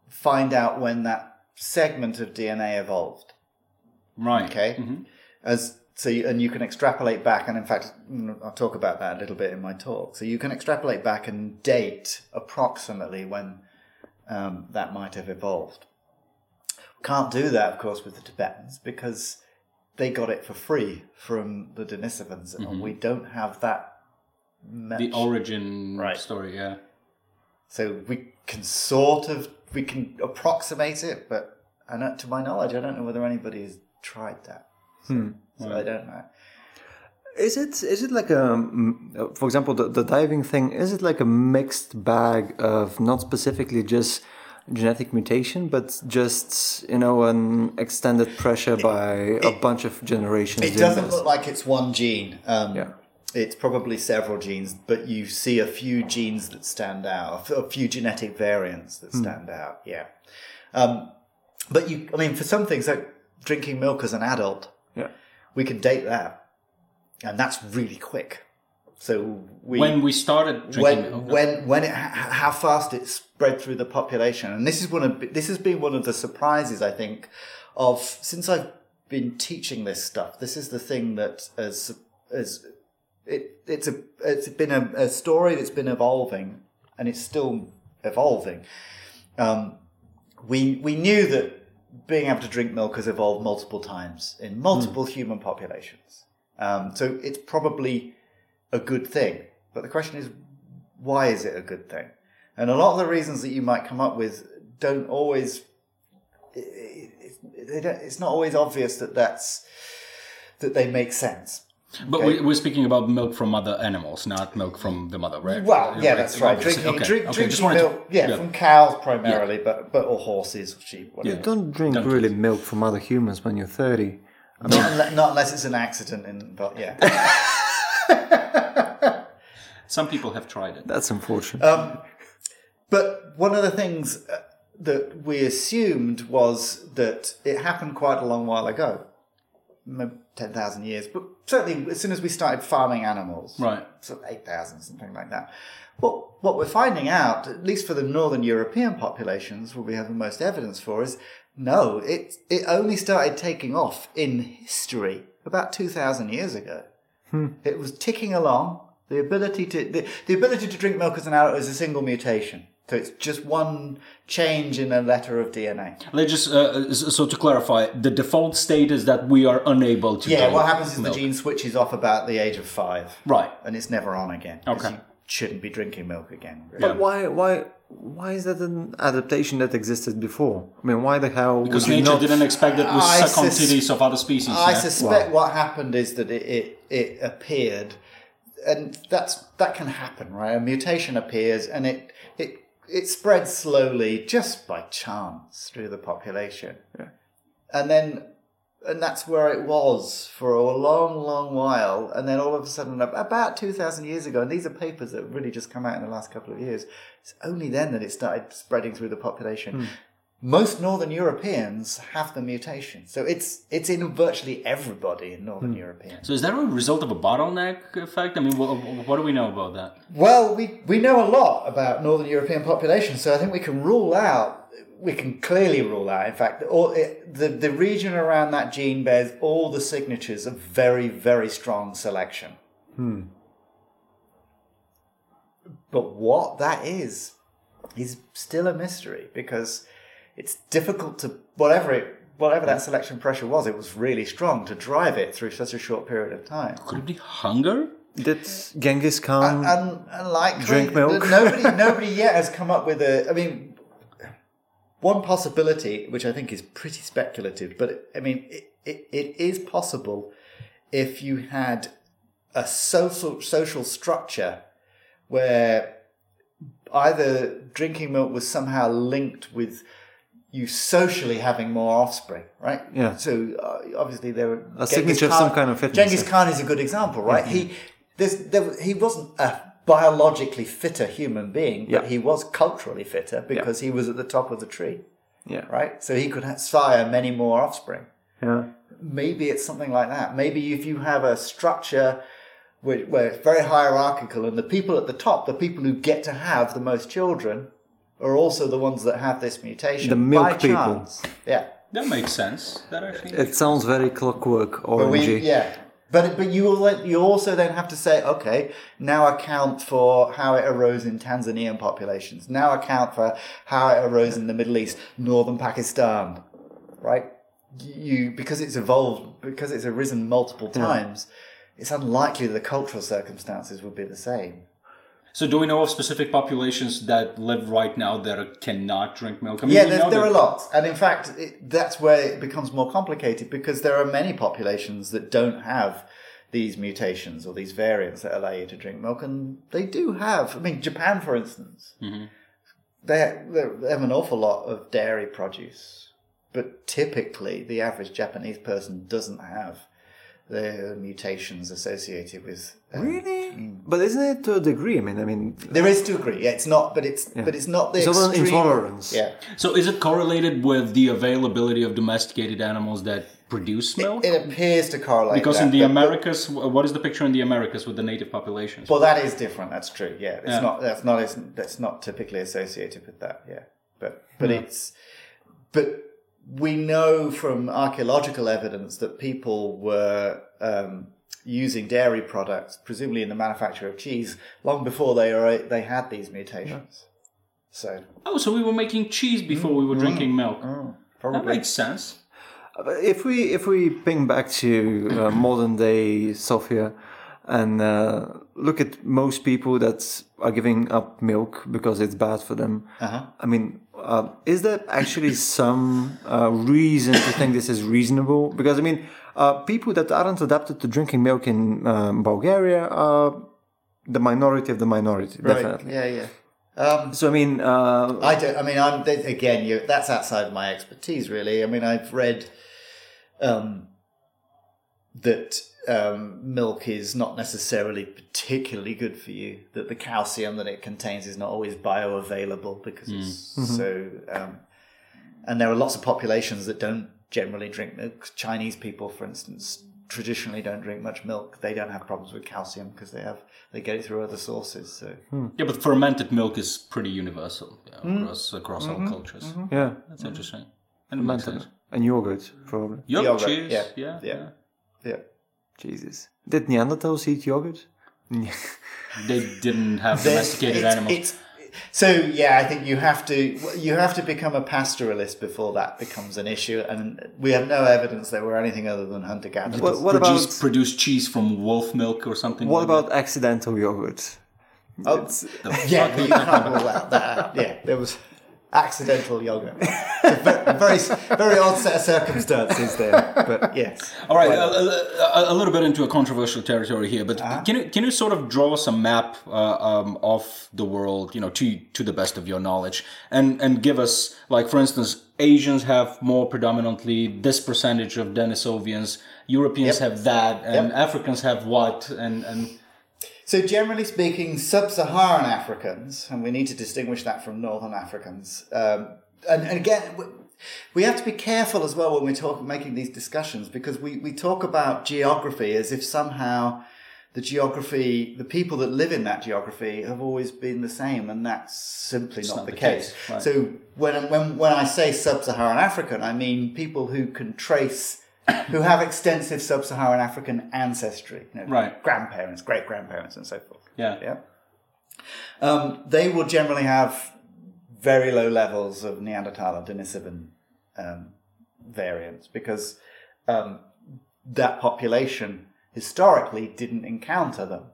S3: find out when that segment of DNA evolved.
S4: Right.
S3: Okay, as so, you, and you can extrapolate back, and in fact, mm, I'll talk about that a little bit in my talk. So you can extrapolate back and date approximately when um, that might have evolved. Can't do that, of course, with the Tibetans because they got it for free from the Denisovans, and we don't have that. Much.
S4: The origin
S3: Right.
S4: story, yeah.
S3: So we can sort of we can approximate it, but and uh, to my knowledge, I don't know whether anybody has tried that. So, so I don't know.
S2: Is it is it like a mm, for example the, the diving thing is it like a mixed bag of not specifically just genetic mutation but just you know an extended pressure by a bunch of generations
S3: It doesn't look like it's one gene. Um,
S2: Yeah.
S3: It's probably several genes, but you see a few genes that stand out, a few genetic variants that stand out. Yeah. Um, but you, I mean, for some things like drinking milk as an adult,
S2: yeah
S3: we can date that, and that's really quick. So we
S4: When we started
S3: when
S4: milk,
S3: when when it how fast it spread through the population, and this is one of this has been one of the surprises I think of since I've been teaching this stuff. This is the thing that as as it it's a it's been a, a story that's been evolving, and it's still evolving. Um, we we knew that being able to drink milk has evolved multiple times in multiple human populations. Um, so it's probably a good thing. But the question is, why is it a good thing? And a lot of the reasons that you might come up with don't always. It, it, it, it's not always obvious that that's that they make sense.
S1: But
S3: Okay.
S1: we, we're speaking about milk from other animals, not milk from the mother, right?
S3: Well, yeah, that's right.
S1: Obviously.
S3: Drinking,
S1: okay.
S3: drink,
S1: okay.
S3: drinking
S1: Just wanted to-
S3: milk, yeah, from cows primarily, but but or horses, or sheep,
S2: You don't drink
S1: Don't
S2: really milk from other humans when you're 30.
S3: Not, unle- not unless it's an accident, in, but yeah.
S1: Some people have tried it.
S2: That's unfortunate.
S3: But one of the things uh, that we assumed was that it happened quite a long while ago, maybe 10,000 years, but certainly as soon as we started farming animals,
S1: Right.
S3: sort of 8,000, something like that. What, what we're finding out, at least for the northern European populations, what we have the most evidence for, is no, it, it only started taking off in history about 2,000 years ago. Hmm. It was ticking along. The ability to the, the ability to drink milk as an adult is a single mutation. So it's just one change in a letter of DNA.
S1: Let's just uh, so to clarify, the default state is that we are unable to.
S3: Yeah, what happens is
S1: milk.
S3: the gene switches off about the age of five.
S1: Right.
S3: And it's never on again.
S1: Okay.
S3: You shouldn't be drinking milk again.
S2: But why, why, why is that an adaptation that existed before? I mean, why the hell
S1: Because
S2: would we
S1: nature
S2: not?
S1: didn't expect that we
S3: I
S1: suck on
S3: sus-
S1: titties of other species.
S3: I
S1: yeah?
S3: suspect what happened is that it, it, it appeared, and that's that can happen, right? A mutation appears, and it it it spreads slowly, just by chance, through the population, and then and that's where it was for a long, long while, and then all of a sudden, about two thousand years ago, and these are papers that have really just come out in the last couple of years. It's only then that it started spreading through the population hmm. Most northern Europeans have the mutation. So it's it's in virtually everybody in northern Europeans.
S1: So is that a result of a bottleneck effect? I mean, what, what do we know about that?
S3: Well, we, we know a lot about northern European populations, so I think we can rule out, we can clearly rule out, in fact, all, it, the, the region around that gene bears all the signatures of very, very strong selection. Hmm. But what that is, is still a mystery because it's difficult to, whatever it, whatever that hmm. selection pressure was, it was really strong to drive it through such a short period of time.
S1: Could it be hunger?
S2: Did Genghis Khan?
S3: Un- unlikely.
S2: Drink milk.
S3: Nobody, nobody yet has come up with a. I mean, one possibility, which I think is pretty speculative, but I mean, it, it, it is possible if you had a social social structure where either drinking milk was somehow linked with you socially having more offspring, right?
S2: Yeah.
S3: So uh, obviously there were
S2: A signature of some kind of fitness,
S3: Genghis. Khan is a good example, right? He there's, there, he wasn't a biologically fitter human being, but
S2: Yeah.
S3: he was culturally fitter because he was at the top of the tree,
S2: yeah,
S3: right? So he could sire many more offspring.
S2: yeah.
S3: Maybe it's something like that. Maybe if you have a structure where, where it's very hierarchical and the people at the top, the people who get to have the most children, are also the ones that have this mutation.
S2: The milk
S3: by
S2: people.
S3: chance. Yeah.
S1: That makes sense. That actually.
S2: It sounds very clockwork
S3: But we, yeah. But but you will, you also then have to say, okay, now account for how it arose in Tanzanian populations. Now account for how it arose in the Middle East, northern Pakistan, right? You because it's evolved because it's arisen multiple times. It's unlikely the cultural circumstances would be the same.
S1: So do we know of specific populations that live right now that cannot drink milk? I mean,
S3: Yeah, there, there are lots, and in fact, it, that's where it becomes more complicated because there are many populations that don't have these mutations or these variants that allow you to drink milk, and they do have. I mean, Japan, for instance, mm-hmm. they, they have an awful lot of dairy produce, but typically the average Japanese person doesn't have the mutations associated with. Um,
S2: Really? But isn't it to a degree? I mean, I mean,
S3: There is to agree. Yeah, it's not, but it's but it's not the
S2: It's
S3: extreme-
S2: intolerance.
S3: Yeah.
S1: So is it correlated with the availability of domesticated animals that produce milk?
S3: It appears to correlate
S1: because
S3: that,
S1: in the
S3: but- but-
S1: Americas, what is the picture in the Americas with the native populations?
S3: Well, that is different. That's true. Yeah, it's
S1: Yeah.
S3: not. That's not. It's, that's not typically associated with that. Yeah, but but it's but we know from archaeological evidence that people were um, using dairy products, presumably in the manufacture of cheese, long before they are, they had these mutations. So
S1: Oh, so we were making cheese before we were drinking milk. That
S3: probably
S1: makes sense.
S2: If we if we ping back to uh, modern day Sofia and uh, look at most people that are giving up milk because it's bad for them, Uh-huh. I mean, uh, is there actually some uh, reason to think this is reasonable? Because I mean, uh, people that aren't adapted to drinking milk in um, Bulgaria are the minority of the minority, definitely.
S3: yeah, yeah. Um,
S2: So I mean, uh,
S3: I don't. I mean, I'm again. You, that's outside my expertise, really. I mean, I've read um, that um, milk is not necessarily particularly good for you. That the calcium that it contains is not always bioavailable because it's so. Um, and there are lots of populations that don't generally drink milk. Chinese people, for instance, traditionally don't drink much milk. They don't have problems with calcium because they have they get it through other sources. So. Hmm.
S1: Yeah, but fermented milk is pretty universal yeah, hmm. across across all mm-hmm. cultures. Mm-hmm.
S2: yeah,
S1: That's interesting. And it makes sense.
S2: and yogurt probably.
S1: Yogurt,
S3: Yogurt,
S1: cheese,
S3: yeah,
S1: yeah,
S3: yeah.
S1: yeah.
S3: Yeah.
S2: Jesus, did Neanderthals eat yogurt?
S1: They didn't have domesticated
S3: it's-
S1: animals.
S3: it's- so yeah, I think you have to you have to become a pastoralist before that becomes an issue, and we have no evidence they were anything other than hunter gatherers.
S2: What, what
S1: produce,
S2: about
S1: produce cheese from wolf milk or something.
S2: what
S1: like
S2: about accidental yogurt?
S3: Oh, yeah, you can't rule out that. Yeah, there was accidental yoga. It's a very very odd set of circumstances there, but yes.
S1: All right, a, a little bit into a controversial territory here, but
S3: Uh-huh.
S1: can you can you sort of draw us a map uh, um, of the world, you know, to to the best of your knowledge, and and give us like, for instance, Asians have more predominantly this percentage of Denisovians, Europeans
S3: Yep.
S1: have that, and
S3: Yep.
S1: Africans have what, and and
S3: So, generally speaking, sub-Saharan Africans, and we need to distinguish that from Northern Africans. Um, and, and again, we- have to be careful as well when we're talking, making these discussions, because we, we talk about geography as if somehow the geography, the people that live in that geography, have always been the same, and that's simply not,
S1: not
S3: the,
S1: the
S3: case.
S1: case, right.
S3: So, when when when I say sub-Saharan African, I mean people who can trace. Who have extensive sub-Saharan African ancestry, you know,
S1: Right.
S3: grandparents, great grandparents, and so forth.
S1: yeah,
S3: Yeah. Um, they will generally have very low levels of Neanderthal or Denisovan um, variants because um, that population historically didn't encounter them.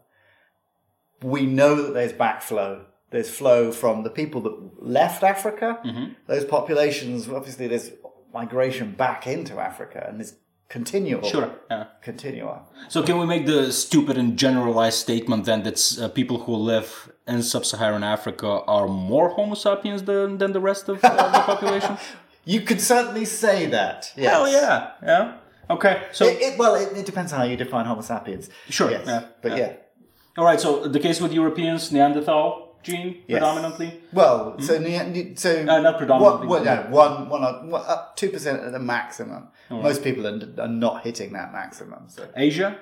S3: We know that there's backflow. There's flow from the people that left Africa. Those populations, obviously, there's migration back into Africa and it's continual.
S1: sure, yeah.
S3: Continual.
S1: So can we make the stupid and generalized statement then that uh, people who live in sub-Saharan Africa are more Homo sapiens than, than the rest of uh, the population?
S3: You could certainly say that. Yes.
S1: Hell yeah, yeah. Okay, so
S3: It, it, well, it, it depends on how you define Homo sapiens.
S1: Sure,
S3: Yes.
S1: yeah,
S3: but
S1: yeah.
S3: yeah.
S1: all right. So the case with Europeans, Neanderthal gene
S3: Yes.
S1: predominantly.
S3: Well, so ne- so
S1: Hmm? Uh, not predominantly,
S3: One, well,
S1: but-
S3: no, one, one, or- one, up two percent at the maximum. Most people are, are not hitting that maximum. So
S1: Asia.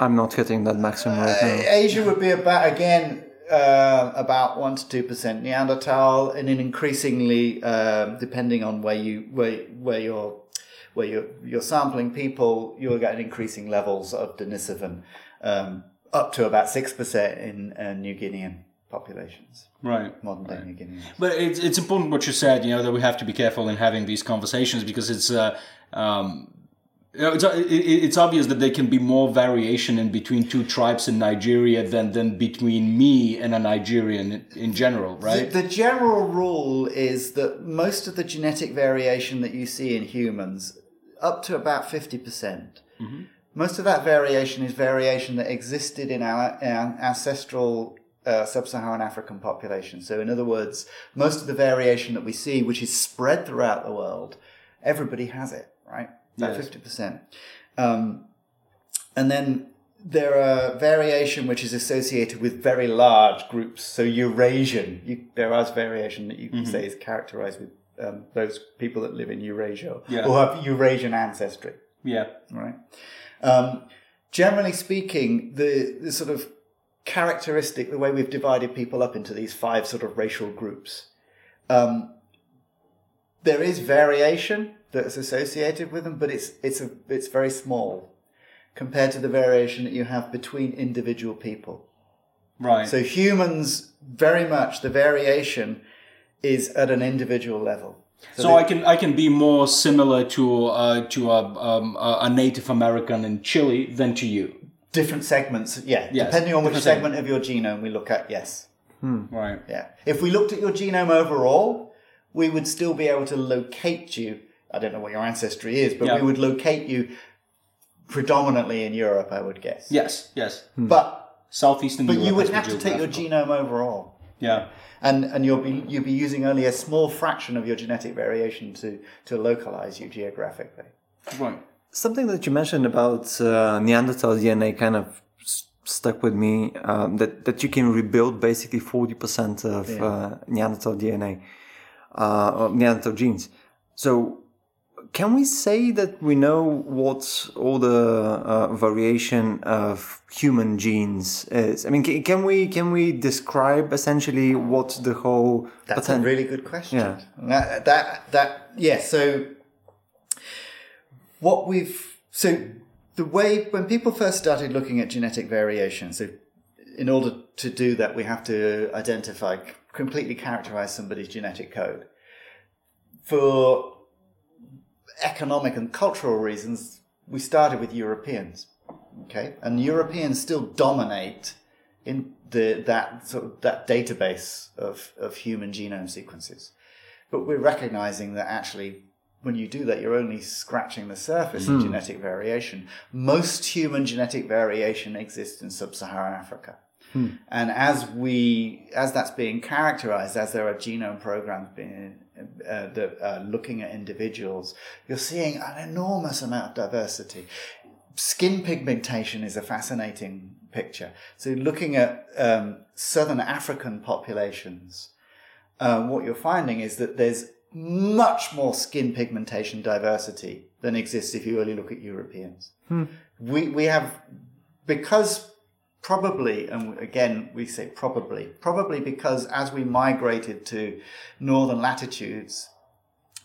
S2: I'm not hitting that maximum right
S3: Uh,
S2: now.
S3: Asia would be about again uh, about one to two percent Neanderthal, and then increasingly, um, depending on where you where where you're where you're you're sampling people, you'll get increasing levels of Denisovan, um, up to about six percent in uh, New Guinean populations,
S1: Right.
S3: modern day New Guinean.
S1: But it's it's important what you said. You know that we have to be careful in having these conversations because it's. Uh, um, you know, it's, it's obvious that there can be more variation in between two tribes in Nigeria than, than between me and a Nigerian in, general, right?
S3: The, the general rule is that most of the genetic variation that you see in humans, up to about 50%, percent most of that variation is variation that existed in our, in our ancestral uh, sub-Saharan African population. So, in other words, most of the variation that we see, which is spread throughout the world, everybody has it, right? About
S1: Yes.
S3: 50%. Um, and then there are variation which is associated with very large groups. So Eurasian, you, there is variation that you can say is characterized with um, those people that live in Eurasia
S1: Yeah.
S3: or have Eurasian ancestry,
S1: yeah.
S3: right? Um, generally speaking, the, the sort of characteristic, the way we've divided people up into these five sort of racial groups, um, there is variation that's associated with them, but it's it's a it's very small compared to the variation that you have between individual people.
S1: Right.
S3: So humans, very much the variation is at an individual level.
S1: So, I can I can be more similar to uh, to a, um, a a Native American in Chile than to you.
S3: Different segments, yeah.
S1: Yes,
S3: Depending on which
S1: different
S3: segment of your genome we look at, yes. Hmm.
S1: Right.
S3: Yeah. If we looked at your genome overall, we would still be able to locate you. I don't know what your ancestry is, but
S1: Yeah.
S3: we would locate you predominantly in Europe, I would guess.
S1: Yes. Yes. Hmm.
S3: But
S1: Southeastern
S3: but
S1: Europe.
S3: you would have to take your genome overall.
S1: Yeah.
S3: And and you'll be you'll be using only a small fraction of your genetic variation to to localize you geographically.
S1: Right.
S2: Something that you mentioned about uh, Neanderthal DNA kind of s- stuck with me. Um, that that you can rebuild basically forty percent of uh, Neanderthal DNA, uh, or Neanderthal genes. So, can we say that we know what all the uh, variation of human genes is? I mean, can, can we can we describe essentially what the whole
S3: That's a really good question.
S2: Yeah.
S3: That, that, that, yeah, so what we've, so the way, when people first started looking at genetic variation, so in order to do that, we have to identify, completely characterize somebody's genetic code. For economic and cultural reasons, we started with Europeans. Okay. And Europeans still dominate in the, that sort of, that database of, of human genome sequences. But we're recognizing that actually when you do that, you're only scratching the surface of genetic variation. Most human genetic variation exists in sub-Saharan Africa. And as we, as that's being characterized, as there are genome programs being uh, that are looking at individuals, you're seeing an enormous amount of diversity. Skin pigmentation is a fascinating picture. So, looking at um, southern African populations, um, what you're finding is that there's much more skin pigmentation diversity than exists if you only look at Europeans. Hmm. We we have because probably, and again we say probably, probably because as we migrated to northern latitudes,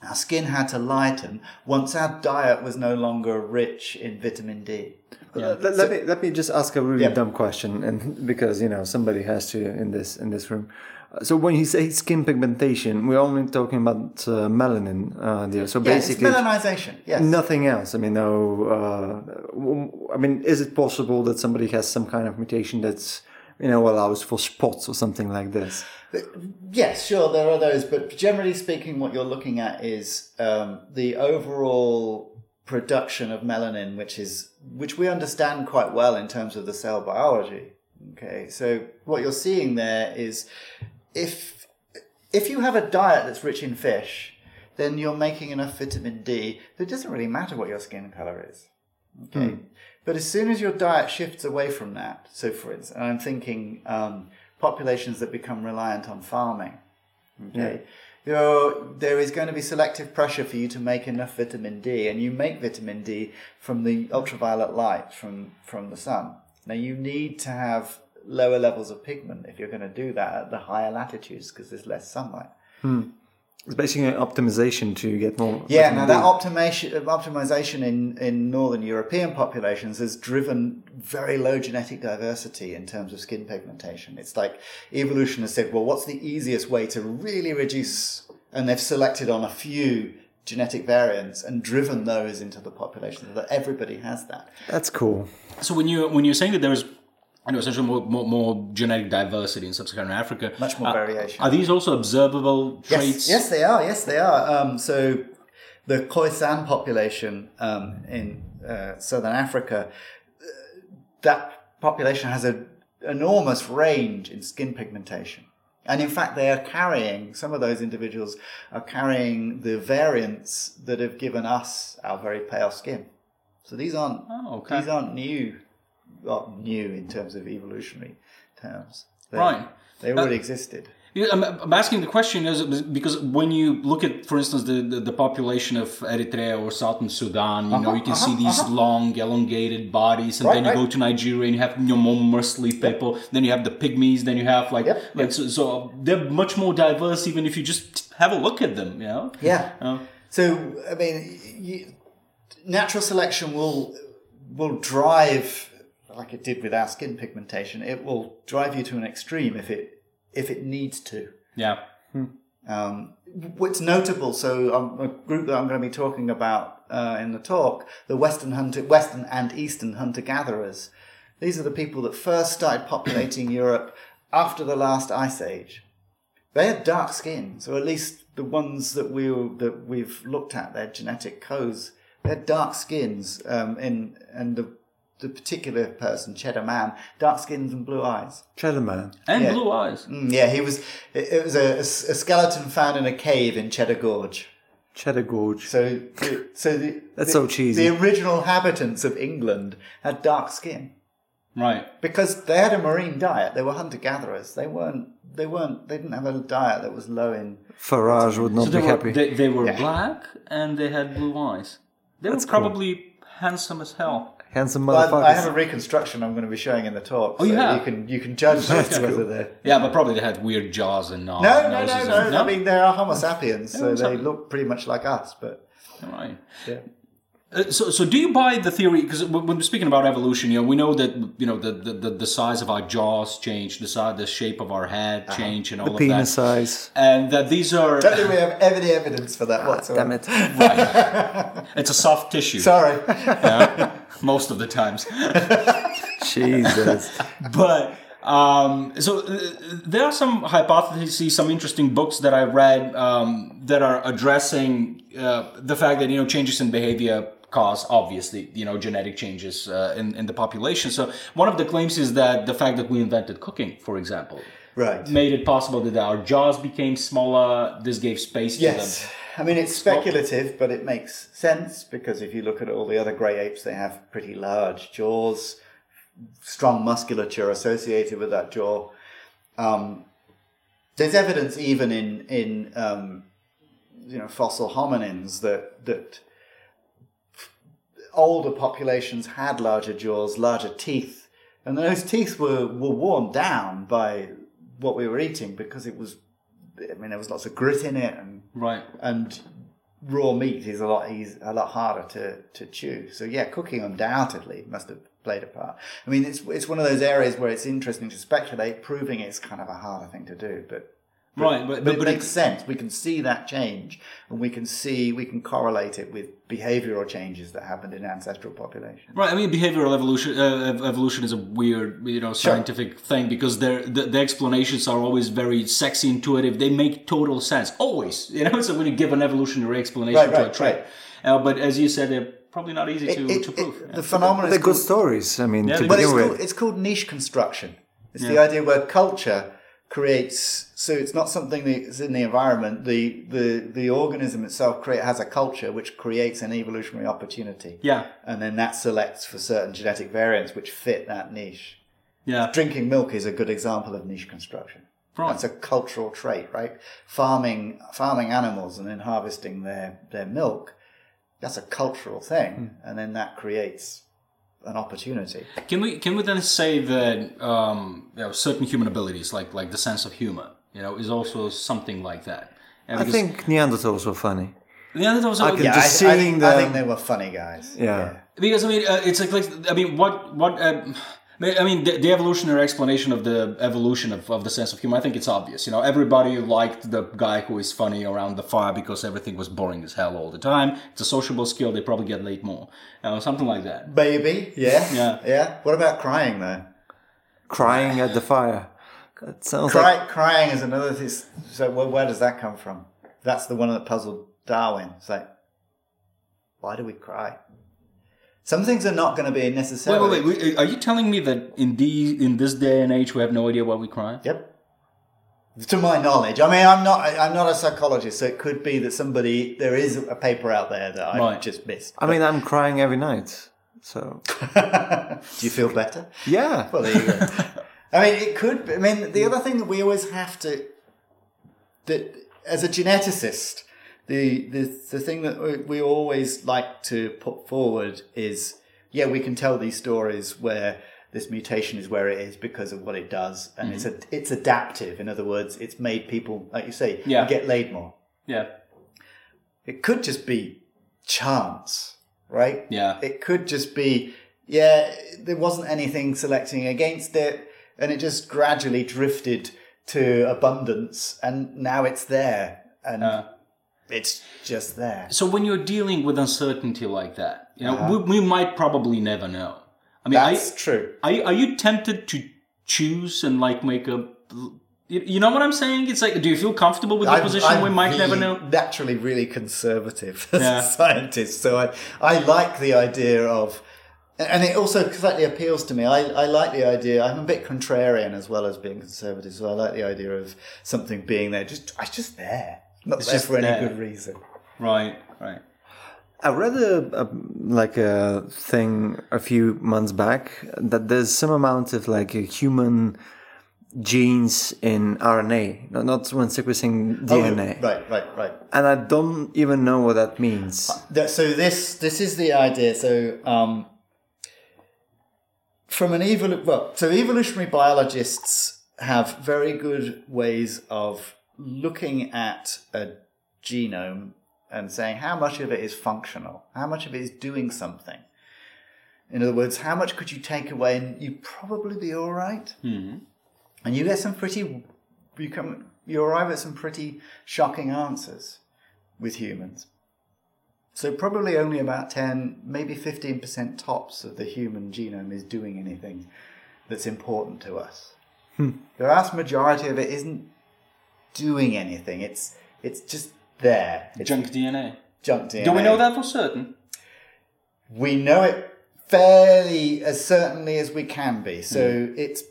S3: our skin had to lighten once our diet was no longer rich in vitamin D.
S2: Let, let me let me just ask a really
S3: Yeah.
S2: dumb question, and because you know somebody has to in this in this room. So when you say skin pigmentation, we're only talking about uh, melanin uh, there. So
S3: Yeah, it's
S2: basically,
S3: melanization. Yes.
S2: nothing else. I mean, no. Uh, I mean, is it possible that somebody has some kind of mutation that's you know allows for spots or something like this?
S3: Yes, sure, there are those, but generally speaking, what you're looking at is um, the overall production of melanin, which is which we understand quite well in terms of the cell biology. Okay, so what you're seeing there is if if you have a diet that's rich in fish, then you're making enough vitamin D that it doesn't really matter what your skin color is. Okay. But as soon as your diet shifts away from that, so for instance, and I'm thinking um, populations that become reliant on farming, okay, you're, there is going to be selective pressure for you to make enough vitamin D, and you make vitamin D from the ultraviolet light from, from the sun. Now, you need to have lower levels of pigment if you're going to do that at the higher latitudes because there's less sunlight. Hmm.
S2: It's basically an optimization to get more.
S3: Yeah, now that optimization optimization in, in northern European populations has driven very low genetic diversity in terms of skin pigmentation. It's like evolution has said, well, what's the easiest way to really reduce? And they've selected on a few genetic variants and driven those into the population so that everybody has that.
S2: That's cool.
S1: So when you when you're saying that there's know essentially more, more, more genetic diversity in sub-Saharan Africa,
S3: Much more
S1: uh,
S3: variation.
S1: Are these also observable traits?
S3: Yes, yes, they are. Yes, they are. Um, so the Khoisan population um, in uh, southern Africa, uh, that population has an enormous range in skin pigmentation. And in fact, they are carrying, some of those individuals are carrying the variants that have given us our very pale skin. So these aren't,
S1: Oh, okay.
S3: these aren't new, new in terms of evolutionary terms. They-
S1: Right.
S3: They already uh,
S1: existed. I'm, asking the question is because when you look at, for instance, the, the, the population of Eritrea or Southern Sudan, you know, uh-huh, you can uh-huh, see these uh-huh. long, elongated bodies, and
S3: Right,
S1: then you
S3: right.
S1: go to Nigeria and you have you know, more muscly people. Then you have the pygmies. Then you have like,
S3: Yep,
S1: like so, so they're much more diverse, even if you just have a look at them. You know.
S3: Yeah.
S1: Oh.
S3: So I mean, you, natural selection will will drive, like it did with our skin pigmentation. It will drive you to an extreme if it if it needs to.
S1: Yeah.
S3: Um, what's notable, so um, a group that I'm going to be talking about uh, in the talk, the Western hunter, Western and Eastern hunter gatherers. These are the people that first started populating Europe after the last ice age. They had dark skin, so at least the ones that we that we've looked at, their genetic codes, they had dark skins. Um, in and the the particular person, Cheddar Man, dark skins and blue eyes.
S2: Cheddar Man.
S1: And
S3: Yeah.
S1: blue eyes.
S3: Mm, yeah, he was. It, it was a skeleton found in a cave in Cheddar Gorge.
S2: Cheddar Gorge.
S3: So, the- so the,
S2: That's
S3: the-
S2: so cheesy.
S3: The original inhabitants of England had dark skin
S1: Right.
S3: because they had a marine diet. They were hunter gatherers. They weren't. They weren't. They didn't have a diet that was low in.
S2: Farage would not
S1: So
S2: be
S1: they were,
S2: happy.
S1: they, they were
S3: Yeah.
S1: black and they had blue eyes. They
S2: That's
S1: were
S2: cool.
S1: probably handsome as hell.
S2: Handsome
S3: Well,
S2: motherfuckers.
S3: I, I have a reconstruction I'm going to be showing in the talk.
S1: Oh, you
S3: so
S1: have?
S3: You can you can judge as to whether they're.
S1: Yeah, but probably they had weird jaws and
S3: No, no, no,
S1: noses
S3: no, I mean, they are Homo sapiens, so they
S1: sapiens.
S3: look pretty much like us. But
S1: All right.
S3: yeah.
S1: Uh, so, so do you buy the theory? Because when we're speaking about evolution, you know, we know that you know the the, the, the size of our jaws change, the size, the shape of our head
S3: Uh-huh.
S1: change, and all
S2: the
S1: of
S2: penis
S1: that,
S2: size.
S1: and that these are
S3: don't think we have any evidence for that whatsoever.
S2: Damn it.
S1: it's a soft tissue
S3: Sorry.
S1: most of the times.
S2: Jesus.
S1: but um, so uh, there are some hypotheses, some interesting books that I read um, that are addressing uh, the fact that you know changes in behavior cause obviously you know genetic changes uh, in in the population. So one of the claims is that the fact that we invented cooking, for example,
S3: Right.
S1: made it possible that our jaws became smaller. This gave space to
S3: Yes.
S1: them.
S3: I mean, it's speculative, but it makes sense because if you look at all the other great apes, they have pretty large jaws, strong musculature associated with that jaw. Um, there's evidence even in in um, you know fossil hominins that that older populations had larger jaws, larger teeth, and those teeth were were worn down by what we were eating because it was. I mean, there was lots of grit in it, and
S1: Right.
S3: and raw meat is a lot easy, a lot harder to, to chew. So yeah, cooking undoubtedly must have played a part. I mean, it's it's one of those areas where it's interesting to speculate. Proving it's kind of a harder thing to do, but
S1: Right, but,
S3: but,
S1: but,
S3: it makes
S1: it,
S3: sense. We can see that change, and we can see we can correlate it with behavioral changes that happened in ancestral populations.
S1: Right, I mean, behavioral evolution uh, evolution is a weird, you know, scientific thing because they're, the the explanations are always very sexy, intuitive. They make total sense, always. You know, so when you give an evolutionary explanation
S3: Right,
S1: to a trait,
S3: right.
S1: uh, but as you said, they're probably not easy to,
S3: It-
S1: to prove.
S3: it-
S1: yeah.
S3: the phenomenon
S2: They're
S3: is
S2: good stories. I mean,
S1: Yeah,
S2: to
S3: But it's
S2: begin
S3: called, it's called niche construction. It's the idea where culture creates. So it's not something that's in the environment. The the the organism itself create, has a culture which creates an evolutionary opportunity.
S1: yeah,
S3: And then that selects for certain genetic variants which fit that niche.
S1: yeah,
S3: Drinking milk is a good example of niche construction.
S1: Right.
S3: That's a cultural trait, right? Farming farming animals and then harvesting their, their milk, that's a cultural thing.
S1: Hmm.
S3: And then that creates an opportunity.
S1: Can we can we then say that um, you know, certain human abilities, like like the sense of humor, you know, is also something like that? Yeah,
S2: I think Neanderthals were funny.
S1: Neanderthals. that was
S2: I can
S3: Yeah,
S2: just
S3: I, I,
S2: seeing
S3: think, I think they were funny guys.
S2: Yeah.
S1: Because I mean, uh, it's like, like I mean, what what um, I mean, the, the evolutionary explanation of the evolution of, of the sense of humor, I think it's obvious. You know, everybody liked the guy who is funny around the fire because everything was boring as hell all the time. It's a sociable skill; they probably get laid more, uh, something like that.
S3: Baby, yeah,
S1: Yeah.
S3: yeah. What about crying though?
S2: Crying at the fire. It sounds like
S3: crying is another thing. So where, where does that come from? That's the one that puzzled Darwin. It's like, why do we cry? Some things are not going to be
S1: Wait,
S3: necessarily.
S1: wait, wait! wait, Are you telling me that in the in this day and age we have no idea why we cry?
S3: Yep. To my knowledge, I mean, I'm not. I'm not a psychologist, so it could be that somebody there is a paper out there that I
S1: Right.
S3: just missed.
S2: I mean, I'm crying every night. So,
S3: Do you feel better?
S2: yeah.
S3: Well, there you go. I mean, it could. Be, I mean, the other thing that we always have to that as a geneticist, the the the thing that we- we always like to put forward is, yeah, we can tell these stories where this mutation is where it is because of what it does, and it's a, it's adaptive. In other words, it's made people, like you say,
S1: Yeah.
S3: get laid more.
S1: Yeah,
S3: It could just be chance, right?
S1: yeah,
S3: It could just be, yeah, there wasn't anything selecting against it, and it just gradually drifted to abundance, and now it's there, and
S1: Uh.
S3: It's just there.
S1: So when you're dealing with uncertainty like that, you know,
S3: Uh-huh.
S1: we, we might probably never know. I mean, are,
S3: That's true.
S1: are, you- are you tempted to choose and like make a, you, you know what I'm saying? It's like, do you feel comfortable with the
S3: I'm-
S1: position
S3: I'm
S1: we might never know?
S3: Naturally, really conservative as
S1: Yeah.
S3: a scientist, so I I like the idea of, and it also slightly appeals to me. I, I like the idea. I'm a bit contrarian as well as being conservative, so I like the idea of something being there. Just it's just there, not there
S1: just
S3: for any
S1: there.
S3: good reason.
S1: Right, right.
S2: I read a, a like a thing a few months back that there's some amount of like a human genes in RNA, not not when sequencing DNA,
S3: Oh, right, right, right.
S2: and I don't even know what that means.
S3: That- so this this is the idea. So um, from an evol well, so evolutionary biologists have very good ways of looking at a genome and saying how much of it is functional, how much of it is doing something. In other words, how much could you take away and you'd probably be all right? Hmm. And you get some pretty, you come, you arrive at some pretty shocking answers with humans. So probably only about 10, maybe 15% tops of the human genome is doing anything that's important to us. Hmm. The vast majority of it isn't doing anything. It's it's just there. It's
S1: Junk DNA.
S3: junk DNA.
S1: Do we know that for certain?
S3: We know it fairly as certainly as we can be. So it's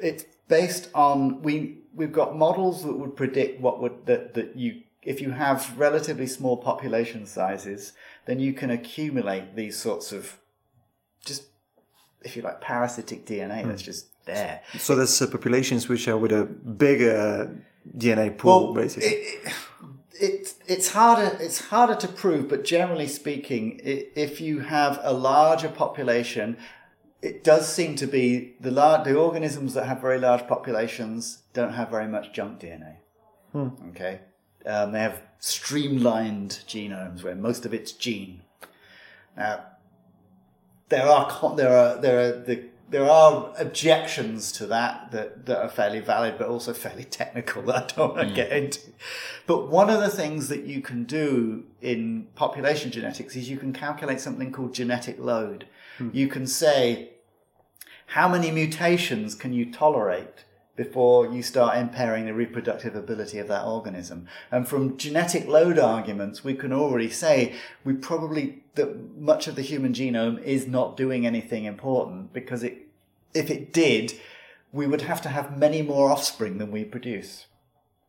S3: it's based on we we've got models that would predict what would that that you if you have relatively small population sizes, then you can accumulate these sorts of just if you like parasitic DNA that's just there.
S2: So there's uh, populations which are with a bigger DNA pool, basically.
S3: It, it, it's harder. It's harder to prove, but generally speaking, if you have a larger population, it does seem to be the lar- the organisms that have very large populations don't have very much junk DNA. Okay, um, they have streamlined genomes where most of it's gene. Now, there are there are there are the there are objections to that, that that are fairly valid, but also fairly technical that I don't want to hmm. get into. But one of the things that you can do in population genetics is you can calculate something called genetic load. Hmm. You can say how many mutations can you tolerate before you start impairing the reproductive ability of that organism. And from genetic load arguments, we can already say we probably that much of the human genome is not doing anything important because it, if it did, we would have to have many more offspring than we produce.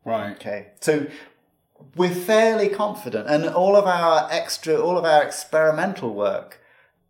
S1: Right.
S3: Okay, so we're fairly confident, and all of our extra, all of our experimental work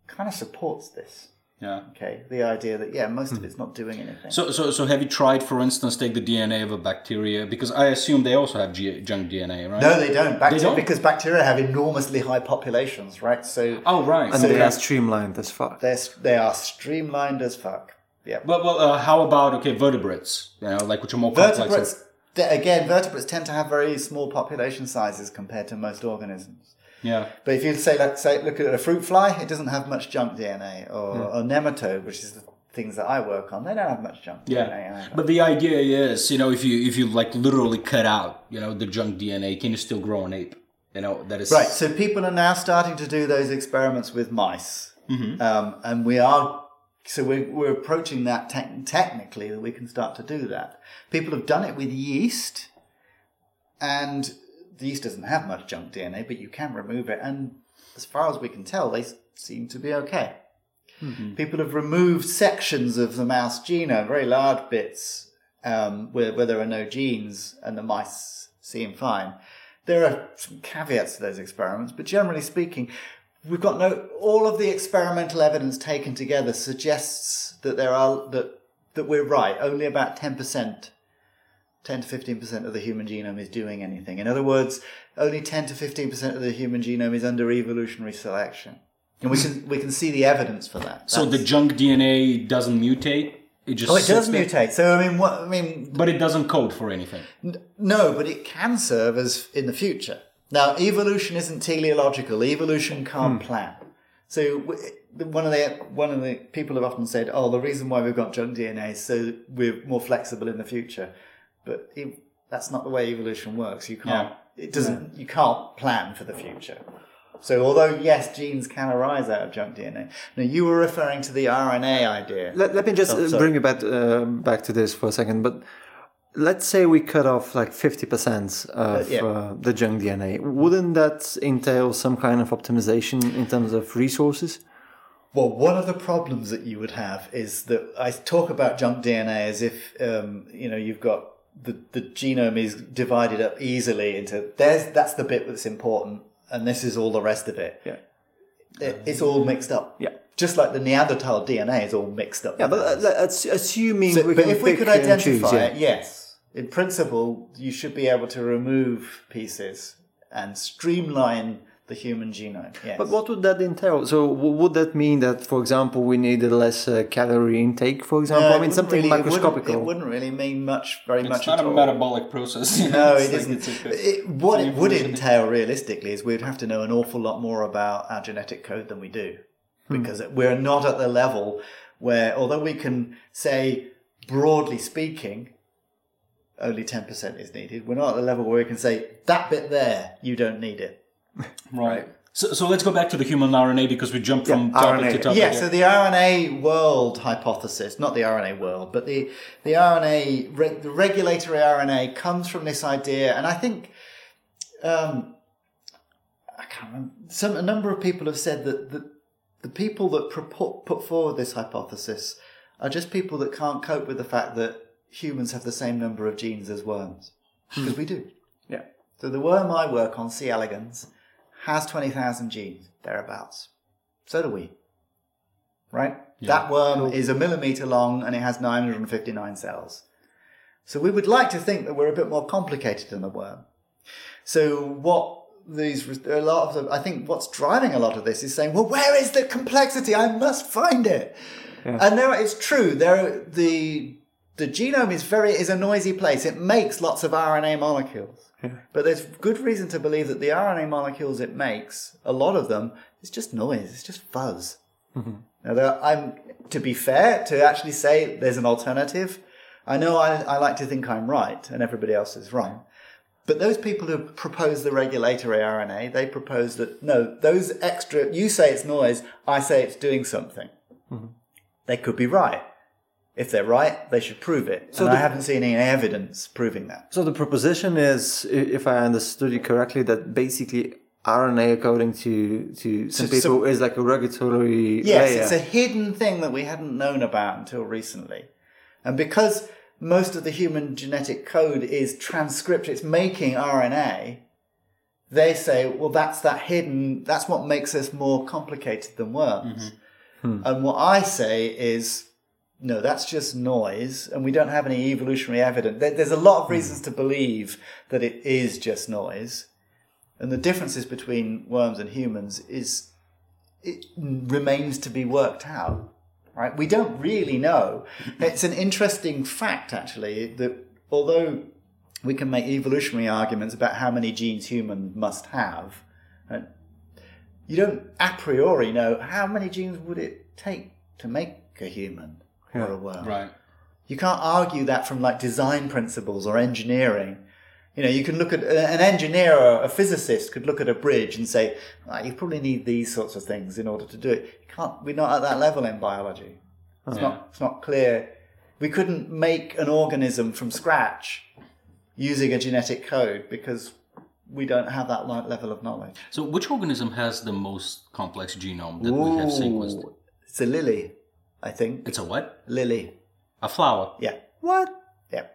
S3: kind of supports this.
S1: Yeah.
S3: Okay, the idea that yeah, most of it's not doing anything.
S1: So, so, so have you tried, for instance, take the DNA of a bacteria? Because I assume they also have G- junk DNA, right?
S3: no, they don't. Bacteria,
S1: don't?
S3: because bacteria have enormously high populations, right? So
S1: Oh, right.
S2: and
S1: So,
S2: they are streamlined as fuck.
S3: they're they are streamlined as fuck. Yeah,
S1: well, well uh, how about okay vertebrates? You know, like which are more complex.
S3: vertebrates. they- Again, vertebrates tend to have very small population sizes compared to most organisms.
S1: Yeah.
S3: But if you say, let's say, look at a fruit fly, it doesn't have much junk DNA, or a nematode, which is the things that I work on, they don't have much junk
S1: Yeah,
S3: DNA. either.
S1: but the idea is, you know, if you if you like literally cut out, you know, the junk DNA, can you still grow an ape? You know, that is
S3: Right, so people are now starting to do those experiments with mice, um, and we are. So we're, we're approaching that te- technically that we can start to do that. People have done it with yeast, and the yeast doesn't have much junk DNA, but you can remove it, and as far as we can tell, they seem to be okay. People have removed sections of the mouse genome, very large bits, um, where, where there are no genes, and the mice seem fine. There are some caveats to those experiments, but generally speaking, we've got no. All of the experimental evidence taken together suggests that there are that that we're right. Only about ten percent 10 to 15% of the human genome is doing anything. In other words, only 10 to 15% of the human genome is under evolutionary selection. And we can, we can see the evidence for that.
S1: so the junk DNA doesn't mutate. It just
S3: oh, it does
S1: there.
S3: mutate. So, I mean, what, I mean,
S1: but it doesn't code for anything.
S3: n- no, but it can serve as in the future. Now, evolution isn't teleological. Evolution can't hmm. plan. So, one of the one of the people have often said, "Oh, the reason why we've got junk DNA is so we're more flexible in the future." But it, that's not the way evolution works. You can't. It doesn't. You can't plan for the future. So, although yes, genes can arise out of junk DNA. Now, you were referring to the RNA idea.
S2: Let, let me just
S3: Oh,
S2: uh, bring you back uh, back to this for a second. But let's say we cut off like fifty percent of
S3: yeah.
S2: uh, the junk DNA. Wouldn't that entail some kind of optimization in terms of resources?
S3: Well, one of the problems that you would have is that I talk about junk DNA as if um, you know you've got the the genome is divided up easily into there's that's the bit that's important, and this is all the rest of it.
S2: Yeah.
S3: It- it's all mixed up.
S2: Yeah.
S3: Just like the Neanderthal DNA is all mixed up.
S2: Yeah, but uh, assuming
S3: So-
S2: we
S3: but
S2: can
S3: if we could identify
S2: choose, yeah.
S3: it, yes. In principle, you should be able to remove pieces and streamline the human genome. Yes.
S2: But what would that entail? So would that mean that, for example, we needed less uh, calorie intake, for example?
S3: No,
S2: I mean, something
S3: really- it wouldn't-
S2: macroscopical.
S3: It wouldn't, really mean much, very much
S1: It's not
S3: at
S1: a
S3: all.
S1: metabolic process.
S3: No,
S1: it's
S3: it
S1: like
S3: isn't.
S1: a-
S3: It, what it would entail realistically is we'd have to know an awful lot more about our genetic code than we do. Because we're not at the level where, although we can say, broadly speaking, only 10% is needed, we're not at the level where we can say, that bit there, you don't need it.
S1: Right. So, so let's go back to the human RNA because we jumped from
S2: Yeah,
S1: topic
S2: RNA.
S1: to topic.
S3: Yeah, so the RNA world hypothesis, not the RNA world, but the the RNA, re, the regulatory RNA comes from this idea, and I think um, I can't remember. Some a number of people have said that the the people that purport, put forward this hypothesis are just people that can't cope with the fact that humans have the same number of genes as worms, because we do.
S2: yeah.
S3: So the worm I work on, C. elegans, has 20,000 genes, thereabouts. So do we. Right? That worm is a millimeter long and it has 959 cells. So we would like to think that we're a bit more complicated than a worm. So what these, a lot of the, I think what's driving a lot of this is saying, well, where is the complexity? I must find it. And there, it's true. There, are the the genome is very is a noisy place. It makes lots of RNA molecules, but there's good reason to believe that the RNA molecules it makes, a lot of them, is just noise. It's just fuzz. Mm-hmm. Now, there, I'm to be fair to actually say there's an alternative. I know I, I like to think I'm right and everybody else is wrong. But those people who propose the regulatory RNA, they propose that no, those extra, you say it's noise, I say it's doing something. Mm-hmm. They could be right. If they're right, they should prove it.
S2: So
S3: and I haven't seen any evidence proving that.
S2: So the proposition is, if I understood you correctly, that basically RNA, according to to some
S3: So- so-
S2: people, is like a regulatory
S3: Yes,
S2: layer.
S3: it's a hidden thing that we hadn't known about until recently. And because most of the human genetic code is transcript, it's making RNA, they say, well, that's that hidden, that's what makes us more complicated than worms. Mm-hmm. And what I say is, no, that's just noise, and we don't have any evolutionary evidence. There's a lot of hmm. reasons to believe that it is just noise. And the differences between worms and humans is it remains to be worked out. Right? We don't really know. Hmm. It's an interesting fact, actually, that although we can make evolutionary arguments about how many genes human must have, right, you don't a priori know how many genes would it take to make a human or a worm.
S1: Right.
S3: You can't argue that from like design principles or engineering. You know, you can look at an engineer or a physicist could look at a bridge and say, "Ah, you probably need these sorts of things in order to do it. You can't. We're not at that level in biology. It's not. It's not clear. We couldn't make an organism from scratch using a genetic code because we don't have that level of knowledge.
S1: So, which organism has the most complex genome that we have sequenced?
S3: Ooh, It's a lily, I think.
S1: It's a what?
S3: Lily.
S1: A flower.
S3: Yeah.
S2: what?
S3: Yeah.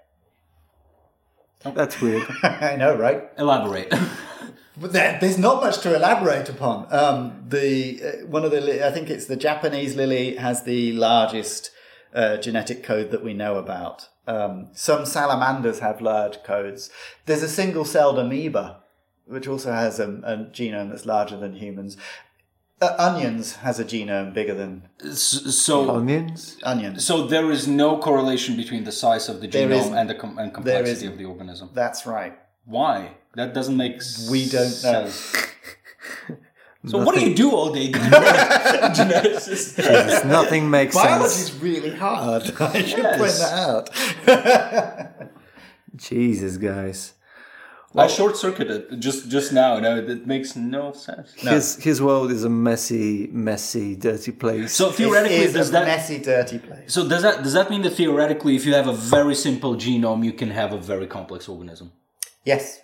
S2: That's weird.
S3: I know, right?
S1: Elaborate.
S3: But there, there's not much to elaborate upon. Um, the uh, one of the li- I think it's the Japanese lily has the largest uh, genetic code that we know about. Um, some salamanders have large codes. There's a single-celled amoeba, which also has a, a genome that's larger than humans. Uh, onions has a genome bigger than
S1: so,
S2: Onions?
S3: onions.
S1: so there is no correlation between the size of the
S3: There
S1: genome
S3: isn't.
S1: and the com- and
S3: There
S1: complexity of the organism.
S3: That's right.
S1: Why? That doesn't make
S3: We don't know.
S1: sense. So what do you do all day? Geneticist.
S2: Jesus, nothing makes
S3: Biology
S2: sense.
S3: Biology is really hard. I should
S1: Yes.
S3: point that out.
S2: Jesus, guys.
S1: I short circuited just just now. No, it makes no sense.
S2: His his world is a messy, messy, dirty place.
S1: So theoretically,
S3: it is
S1: does
S3: a
S1: that
S3: messy, dirty place.
S1: so does that does that mean that theoretically, if you have a very simple genome, you can have a very complex organism?
S3: Yes.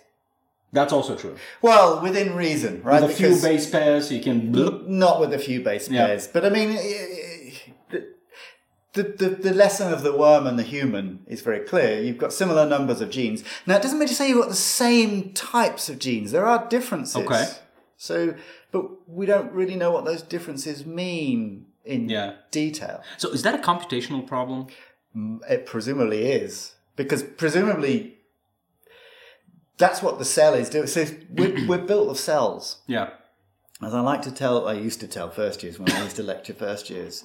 S1: That's also true.
S3: Well, within reason, right?
S1: With a few base pairs, you can.
S3: not with a few base
S1: Yeah.
S3: pairs, but I mean, i- i- the, the, the, the lesson of the worm and the human is very clear. You've got similar numbers of genes. Now, it doesn't mean to say you've got the same types of genes. There are differences.
S1: Okay.
S3: So, but we don't really know what those differences mean in
S1: Yeah.
S3: detail.
S1: So is that a computational problem?
S3: Mm, it presumably is because presumably that's what the cell is doing. So we're, we're built of cells.
S1: Yeah.
S3: As I like to tell, I used to tell first years when I used to lecture first years,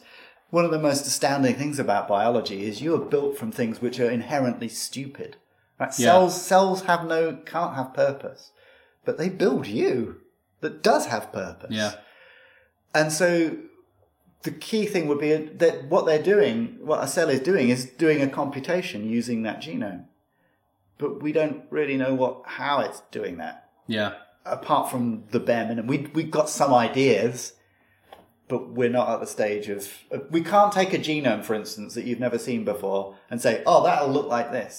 S3: one of the most astounding things about biology is you are built from things which are inherently stupid. Right?
S1: Yeah.
S3: Cells, cells have no, can't have purpose, but they build you that does have purpose.
S1: Yeah.
S3: And so the key thing would be that what they're doing, what a cell is doing, is doing a computation using that genome. But we don't really know what how it's doing that
S1: Yeah.
S3: apart from the bare minimum. We we've got some ideas, but we're not at the stage of. We can't take a genome, for instance, that you've never seen before, and say, "Oh, that'll look like this,"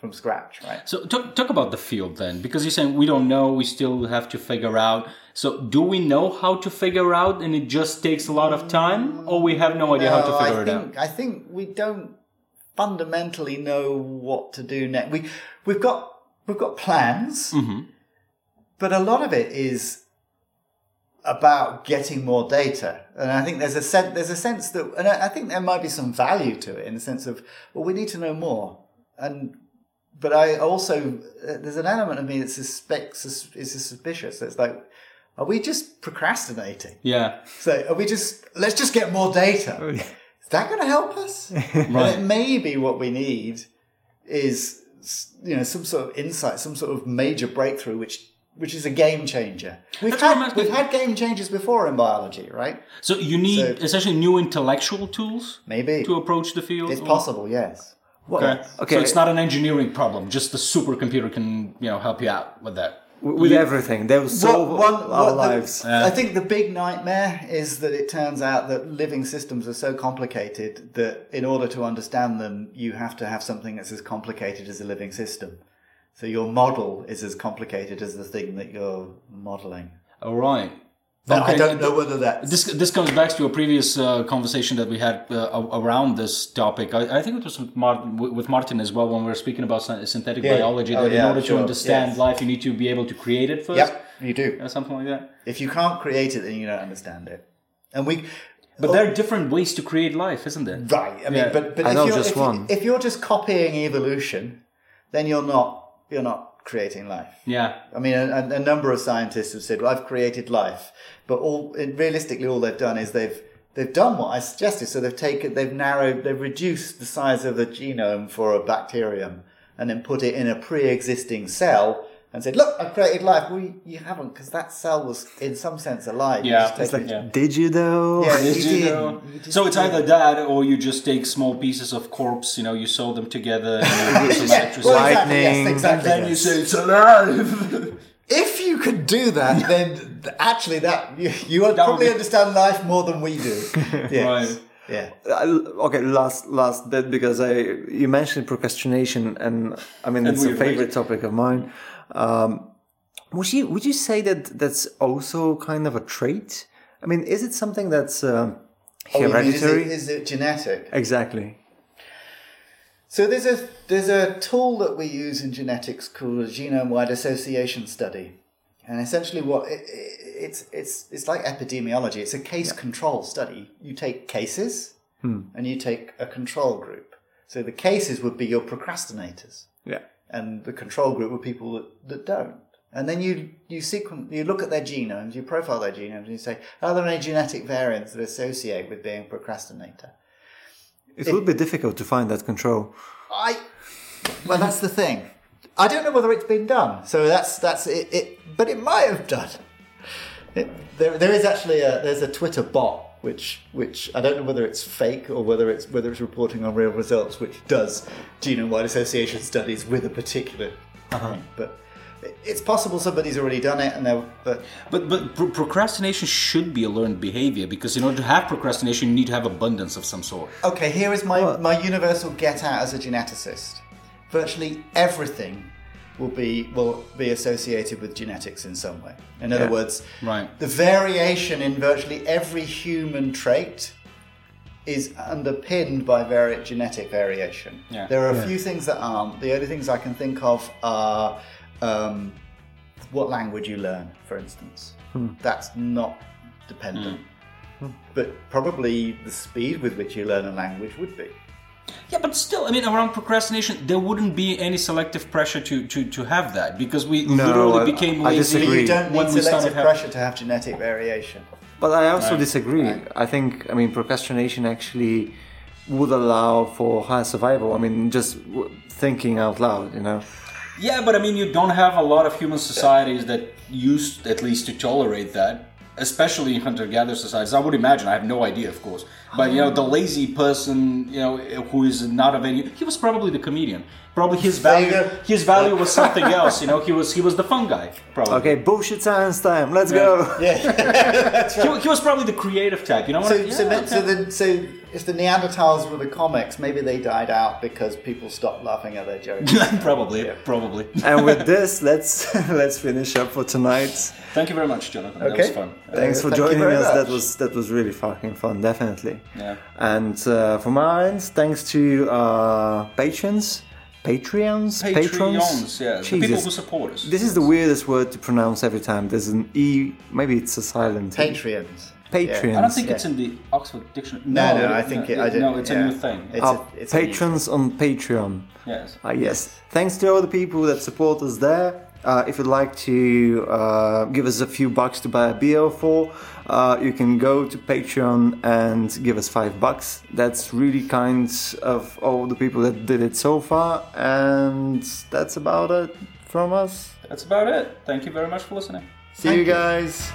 S3: from scratch, right?
S1: So talk, talk about the field then, because you're saying we don't know, we still have to figure out. So do we know how to figure out, and it just takes a lot of time, or we have no idea how to figure
S3: I
S1: it
S3: think,
S1: out?
S3: I think we don't fundamentally know what to do next. We we've got we've got plans,
S1: Mm-hmm.
S3: but a lot of it is about getting more data. And I think there's a sense, there's a sense that, and I I think there might be some value to it in the sense of, well, we need to know more. And, but I also, uh, there's an element of me that suspects, is suspicious. It's like, are we just procrastinating?
S1: Yeah.
S3: So are we just, let's just get more data. Is that going to help us? And it may be what we need is, you know, some sort of insight, some sort of major breakthrough, which which is a game changer. We've
S1: That's
S3: had we've had game changers before in biology, right?
S1: So you need
S3: So-
S1: essentially new intellectual tools
S3: Maybe
S1: to approach the field.
S3: it's
S1: or-
S3: possible. Yes.
S1: Okay.
S2: Okay.
S1: So it's not an engineering problem. Just the supercomputer can you know help you out with that.
S2: with everything, they will solve
S3: What- one-
S2: our
S3: what the-
S2: lives.
S3: I think the big nightmare is that it turns out that living systems are so complicated that in order to understand them, you have to have something that's as complicated as a living system. So your model is as complicated as the thing that you're modeling.
S1: All right.
S3: Now, I don't know whether that
S1: This this comes back to a previous uh, conversation that we had uh, around this topic. I, I think it was with Martin, with Martin as well when we were speaking about synthetic
S3: Yeah.
S1: biology.
S3: Oh,
S1: That in
S3: yeah,
S1: order to understand
S3: Yes.
S1: life, you need to be able to create it first.
S3: Yep, you do.
S1: Or something like that.
S3: If you can't create it, then you don't understand it. And we,
S1: But there are different ways to create life, isn't there?
S3: right? I mean,
S1: Yeah.
S3: but but
S2: I
S3: if
S2: know
S3: you're,
S2: just
S3: if, you-
S2: one.
S3: if you're just copying evolution, then you're not you're not creating life.
S1: Yeah.
S3: I mean, a, a number of scientists have said, "Well, I've created life," but all realistically, all they've done is they've they've done what I suggested. So they've taken, they've narrowed, they've reduced the size of the genome for a bacterium, and then put it in a pre-existing cell, and said, "Look, I've created life." Well, you, you haven't, because that cell was, in some sense, alive. You
S1: Yeah, it's like-
S3: it-
S1: yeah.
S2: Did you though?
S3: Yeah,
S1: Did
S3: you
S1: you
S3: did.
S1: know?
S3: You just
S1: So it's
S3: did.
S1: either that, or you just take small pieces of corpse. You know, you sew them together. And you some
S3: Yeah,
S1: electricity.
S3: well, exactly,
S2: Lightning.
S3: yes, exactly.
S1: then you
S3: yes.
S1: say it's alive.
S3: if you could do that, then actually, that you, you would
S1: That would
S3: probably
S1: be-
S3: understand life more than we do. Yes.
S1: Right.
S3: Yeah.
S2: Uh, okay, last last bit because I you mentioned procrastination, and I mean
S1: And
S2: it's a favorite topic of mine. Um, would you would you say that that's also kind of a trait? I mean, is it something that's uh,
S3: Oh, mean, is, it, is it genetic?
S2: exactly.
S3: So there's a there's a tool that we use in genetics called a genome-wide association study, and essentially what it, it- it's it's it's like epidemiology. It's a case control study. You take cases and you take a control group. So the cases would be your procrastinators,
S2: Yeah.
S3: And the control group were people that, that don't. And then you you sequence, you look at their genomes, you profile their genomes, and you say, are there any genetic variants that associate with being a procrastinator?
S2: It would be difficult to find that control.
S3: I well, that's the thing. I don't know whether it's been done. So that's that's it. it but it might have done. It, there, there is actually a there's a Twitter bot which which I don't know whether it's fake or whether it's whether it's reporting on real results, which does genome-wide association studies with a particular. Uh-huh. thing. But it's possible somebody's already done it, and they're but
S1: But but pro- procrastination should be a learned behavior because in order to have procrastination, you need to have abundance of some sort.
S3: Okay, here is my, my universal get out as a geneticist. Virtually everything will be will be associated with genetics in some way. In other words,
S1: Right.
S3: the variation in virtually every human trait is underpinned by vari- genetic variation.
S1: Yeah.
S3: There are a
S2: Yeah.
S3: few things that aren't. The only things I can think of are um, what language you learn, for instance. That's not dependent. But probably the speed with which you learn a language would be.
S1: Yeah, but still, I mean, around procrastination, there wouldn't be any selective pressure to to, to have that because we
S2: No,
S1: literally
S2: I-
S1: became
S2: I
S1: lazy.
S3: But
S2: disagree.
S3: you don't
S1: when
S3: need
S1: we
S3: selective
S1: started having-
S3: pressure to have genetic variation.
S2: But I also
S1: Right.
S2: disagree. I think, I mean, procrastination actually would allow for higher survival. I mean, just thinking out loud, you know.
S1: Yeah, but I mean, you don't have a lot of human societies that used at least to tolerate that, especially in hunter-gatherer societies. I would imagine. I have no idea, of course. But you know, the lazy person, you know, who is not of any. He was probably the comedian. Probably his value.
S3: There you go.
S1: His value was something else. You know, he was he was the fun guy. Probably.
S2: Okay, bullshit science time. Let's go.
S1: yeah He, he was probably the creative type. You know what?
S3: So,
S1: I-
S3: so,
S1: yeah,
S3: so,
S1: okay.
S3: then, so if the Neanderthals were the comics, maybe they died out because people stopped laughing at their jokes.
S1: probably, probably.
S2: and with this, let's let's finish up for tonight.
S1: Thank you very much, Jonathan. That
S3: Okay.
S1: was fun.
S2: Thanks
S3: Uh,
S2: for
S3: thank
S2: joining
S3: very
S2: us. That was that was really fucking fun, definitely.
S1: Yeah.
S2: And uh, for mine, thanks to uh, patrons, Patreons,
S1: Patreons, yeah, the people who support us.
S2: This is the weirdest word to pronounce every time. There's an e, maybe it's a silent. E.
S3: Patreons.
S2: Patreons.
S1: I don't think
S3: Yeah.
S1: it's in the Oxford Dictionary.
S3: No, no,
S1: it-
S3: I think it. I don't,
S1: no, it's
S3: yeah.
S1: a new thing.
S3: It's
S2: Uh,
S3: a, it's a new
S2: patrons on Patreon.
S1: yes.
S2: Uh, yes. Thanks to all the people that support us there. Uh, if you'd like to uh, give us a few bucks to buy a beer for, uh, you can go to Patreon and give us five bucks. That's really kind of all the people that did it so far. And that's about it from us.
S1: That's about it. Thank you very much for listening.
S2: See you guys.